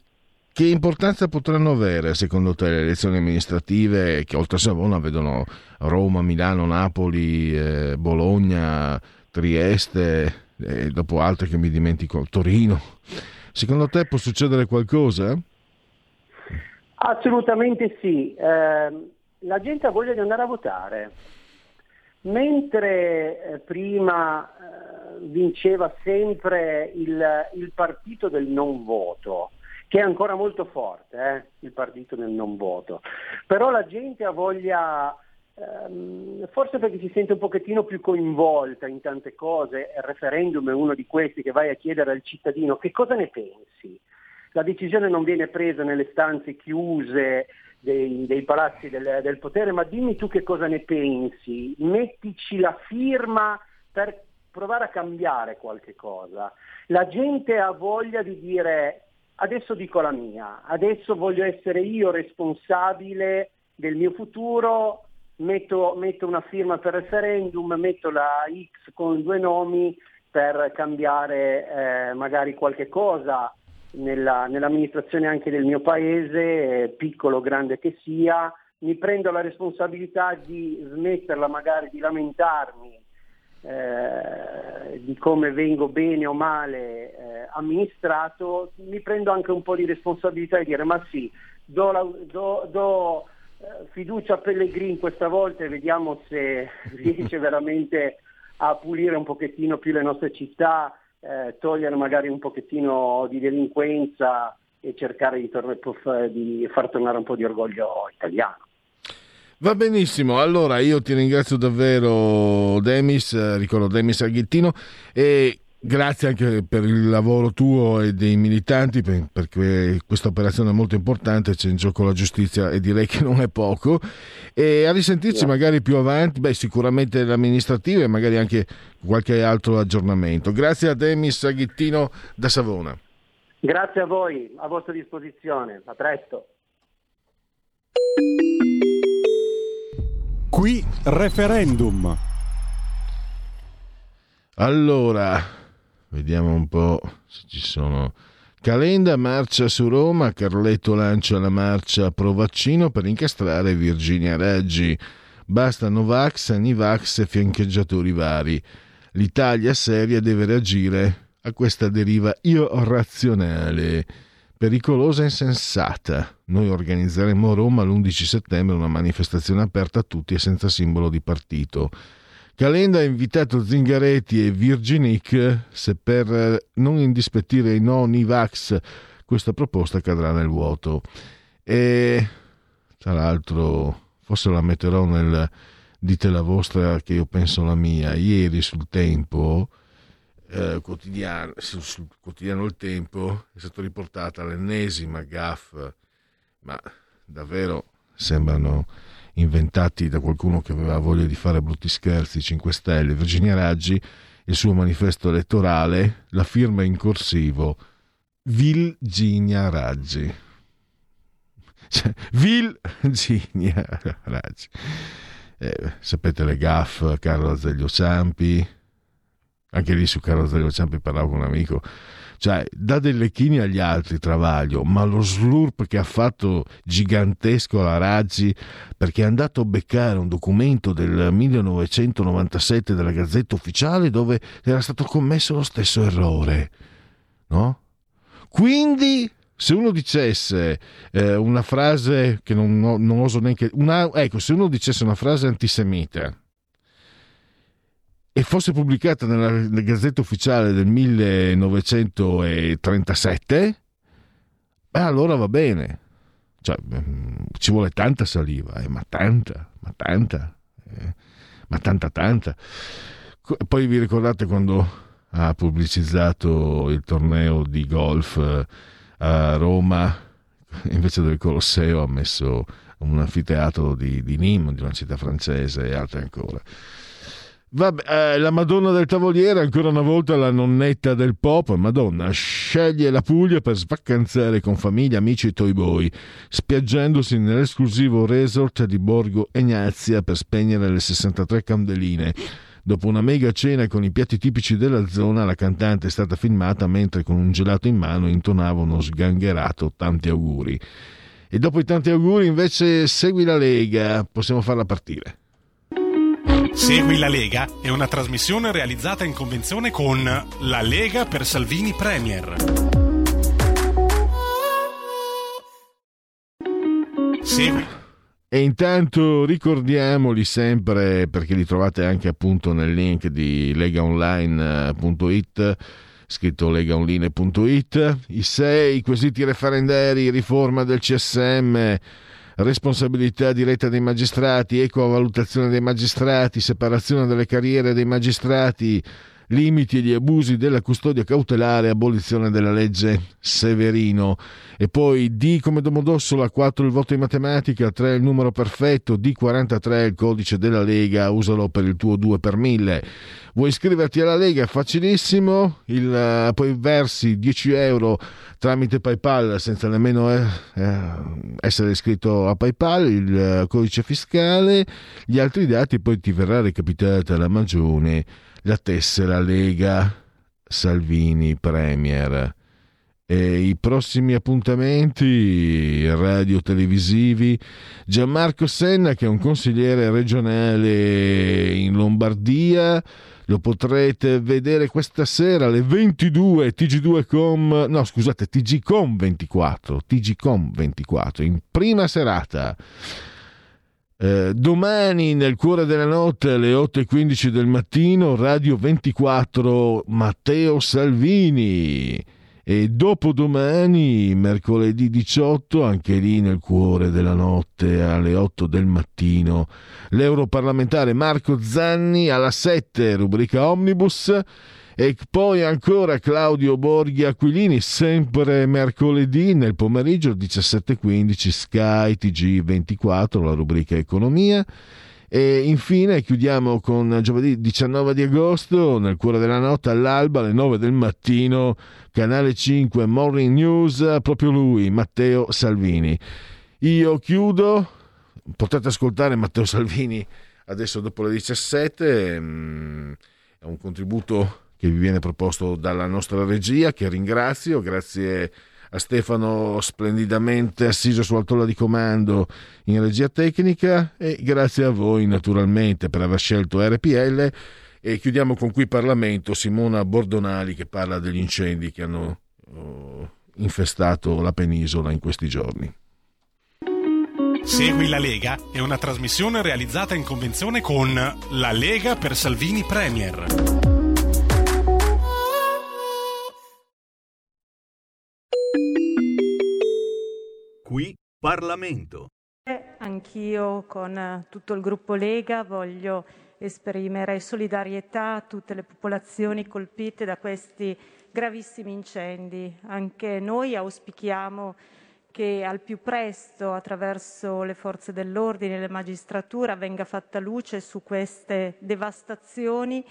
che importanza potranno avere secondo te le elezioni amministrative che oltre a Savona vedono Roma, Milano, Napoli, eh, Bologna, Trieste e dopo altre che mi dimentico, Torino? Secondo te può succedere qualcosa? Assolutamente sì, Ehm, la gente ha voglia di andare a votare. Mentre eh, prima eh, vinceva sempre il, il partito del non voto, che è ancora molto forte, eh, il partito del non voto, però la gente ha voglia, ehm, forse perché si sente un pochettino più coinvolta in tante cose, il referendum è uno di questi che vai a chiedere al cittadino che cosa ne pensi. La decisione non viene presa nelle stanze chiuse dei, dei palazzi del, del potere, ma dimmi tu che cosa ne pensi, mettici la firma per provare a cambiare qualche cosa. La gente ha voglia di dire adesso dico la mia, adesso voglio essere io responsabile del mio futuro, metto, metto una firma per referendum, metto la X con due nomi per cambiare eh, magari qualche cosa nella- nell'amministrazione anche del mio paese, eh, piccolo o grande che sia, mi prendo la responsabilità di smetterla magari di lamentarmi eh, di come vengo bene o male eh, amministrato, mi prendo anche un po' di responsabilità e dire ma sì, do, la- do- do, eh, fiducia a Pellegrini questa volta e vediamo se riesce veramente a pulire un pochettino più le nostre città, eh, togliere magari un pochettino di delinquenza e cercare di, tornare- di far tornare un po' di orgoglio italiano. Va benissimo, allora io ti ringrazio davvero Demis, eh, ricordo Demis Aghittino e grazie anche per il lavoro tuo e dei militanti per- perché questa operazione è molto importante, c'è in gioco la giustizia e direi che non è poco e a risentirci magari più avanti, beh sicuramente l'amministrativa e magari anche qualche altro aggiornamento. Grazie a Demis Aghittino da Savona. Grazie a voi, a vostra disposizione, a presto. Qui referendum. Allora, vediamo un po' se ci sono. Calenda marcia su Roma, Carletto lancia la marcia pro vaccino per incastrare Virginia Raggi. Basta Novax, Anivax e fiancheggiatori vari. L'Italia seria deve reagire a questa deriva irrazionale, pericolosa e insensata. Noi organizzeremo a Roma l'11 settembre una manifestazione aperta a tutti e senza simbolo di partito. Calenda ha invitato Zingaretti e Virginic se per eh, non indispettire i non Ivax questa proposta cadrà nel vuoto. E tra l'altro, forse la metterò nel dite la vostra che io penso la mia. Ieri sul tempo, eh, quotidiano, sul, quotidiano Il Tempo, è stata riportata l'ennesima gaff, ma davvero sembrano inventati da qualcuno che aveva voglia di fare brutti scherzi, 5 Stelle, Virginia Raggi, il suo manifesto elettorale, la firma in corsivo, Virginia Raggi. Cioè, Virginia Raggi. Eh, sapete le gaff, Carlo Azeglio Ciampi, anche lì su Carlo Azeglio Ciampi parlavo con un amico, cioè dà dei lecchini agli altri Travaglio, ma lo slurp che ha fatto gigantesco alla Raggi perché è andato a beccare un documento del 1997 della Gazzetta Ufficiale dove era stato commesso lo stesso errore, no? Quindi se uno dicesse eh, una frase che non, non oso neanche... Una, ecco, se uno dicesse una frase antisemita e fosse pubblicata nella, Gazzetta Ufficiale del 1937, beh, allora va bene. Cioè, mm, ci vuole tanta saliva, eh, ma tanta, ma tanta, eh, ma tanta, tanta. Poi vi ricordate quando ha pubblicizzato il torneo di golf eh, a Roma, invece del Colosseo ha messo un anfiteatro di, di Nîmes, di una città francese e altre ancora. Vabbè, eh, la Madonna del Tavoliere, ancora una volta la nonnetta del pop, Madonna, sceglie la Puglia per svacanzare con famiglia, amici e Toy Boy, spiaggiandosi nell'esclusivo resort di Borgo Egnazia per spegnere le 63 candeline. Dopo una mega cena con i piatti tipici della zona, la cantante è stata filmata mentre con un gelato in mano intonava uno sgangherato tanti auguri. E dopo i tanti auguri invece segui la Lega, possiamo farla partire. Segui la Lega è una trasmissione realizzata in convenzione con La Lega per Salvini Premier. Segui. E intanto ricordiamoli sempre, perché li trovate anche appunto nel link di legaonline.it, scritto legaonline.it, i sei quesiti referendari, riforma del CSM, responsabilità diretta dei magistrati, ecovalutazione dei magistrati, separazione delle carriere dei magistrati, limiti e gli abusi della custodia cautelare, abolizione della legge Severino. E poi D come Domodossola, 4 il voto in matematica, 3 il numero perfetto, D43 il codice della Lega, usalo per il tuo 2 per 1000. Vuoi iscriverti alla Lega? Facilissimo, il, uh, poi versi 10 euro tramite PayPal senza nemmeno eh, eh, essere iscritto a PayPal, il eh, codice fiscale, gli altri dati poi ti verrà recapitata la magione, la tessera Lega Salvini Premier. E I prossimi appuntamenti radio-televisivi, Gianmarco Senna che è un consigliere regionale in Lombardia, lo potrete vedere questa sera alle 22 TG2com, no scusate TGcom 24, TGcom 24 in prima serata. Eh, domani nel cuore della notte alle 8.15 del mattino Radio 24 Matteo Salvini. E dopodomani, mercoledì 18, anche lì nel cuore della notte alle 8 del mattino, l'europarlamentare Marco Zanni alla 7, rubrica Omnibus, e poi ancora Claudio Borghi Aquilini, sempre mercoledì nel pomeriggio 17.15 Sky TG24, la rubrica Economia. E infine chiudiamo con giovedì 19 di agosto, nel cuore della notte, all'alba, alle 9 del mattino, canale 5 Morning News, proprio lui, Matteo Salvini. Io chiudo, potete ascoltare Matteo Salvini adesso dopo le 17, mm, è un contributo che vi viene proposto dalla nostra regia, che ringrazio, grazie a Stefano splendidamente assiso sulla tolla di comando in regia tecnica e grazie a voi naturalmente per aver scelto RPL e chiudiamo con qui Parlamento Simona Bordonali che parla degli incendi che hanno oh, infestato la penisola in questi giorni. Segui la Lega è una trasmissione realizzata in convenzione con La Lega per Salvini Premier. Qui Parlamento. Anch'io con tutto il gruppo Lega voglio esprimere solidarietà a tutte le popolazioni colpite da questi gravissimi incendi. Anche noi auspichiamo che al più presto, attraverso le forze dell'ordine e la magistratura, venga fatta luce su queste devastazioni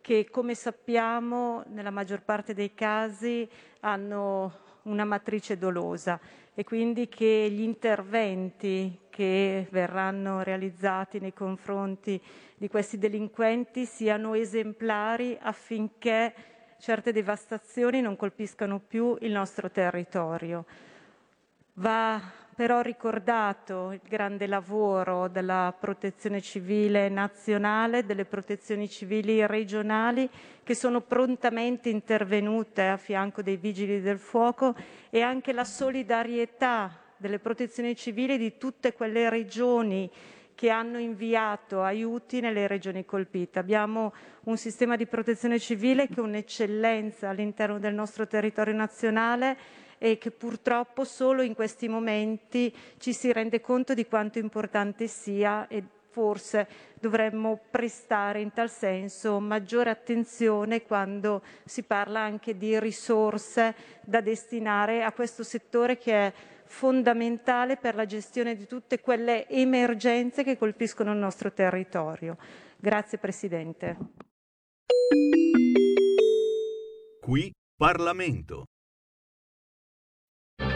che, come sappiamo, nella maggior parte dei casi hanno una matrice dolosa e quindi che gli interventi che verranno realizzati nei confronti di questi delinquenti siano esemplari affinché certe devastazioni non colpiscano più il nostro territorio. Va però ricordato il grande lavoro della protezione civile nazionale, delle protezioni civili regionali che sono prontamente intervenute a fianco dei vigili del fuoco e anche la solidarietà delle protezioni civili di tutte quelle regioni che hanno inviato aiuti nelle regioni colpite. Abbiamo un sistema di protezione civile che è un'eccellenza all'interno del nostro territorio nazionale e che purtroppo solo in questi momenti ci si rende conto di quanto importante sia e forse dovremmo prestare in tal senso maggiore attenzione quando si parla anche di risorse da destinare a questo settore che è fondamentale per la gestione di tutte quelle emergenze che colpiscono il nostro territorio. Grazie Presidente. Qui Parlamento.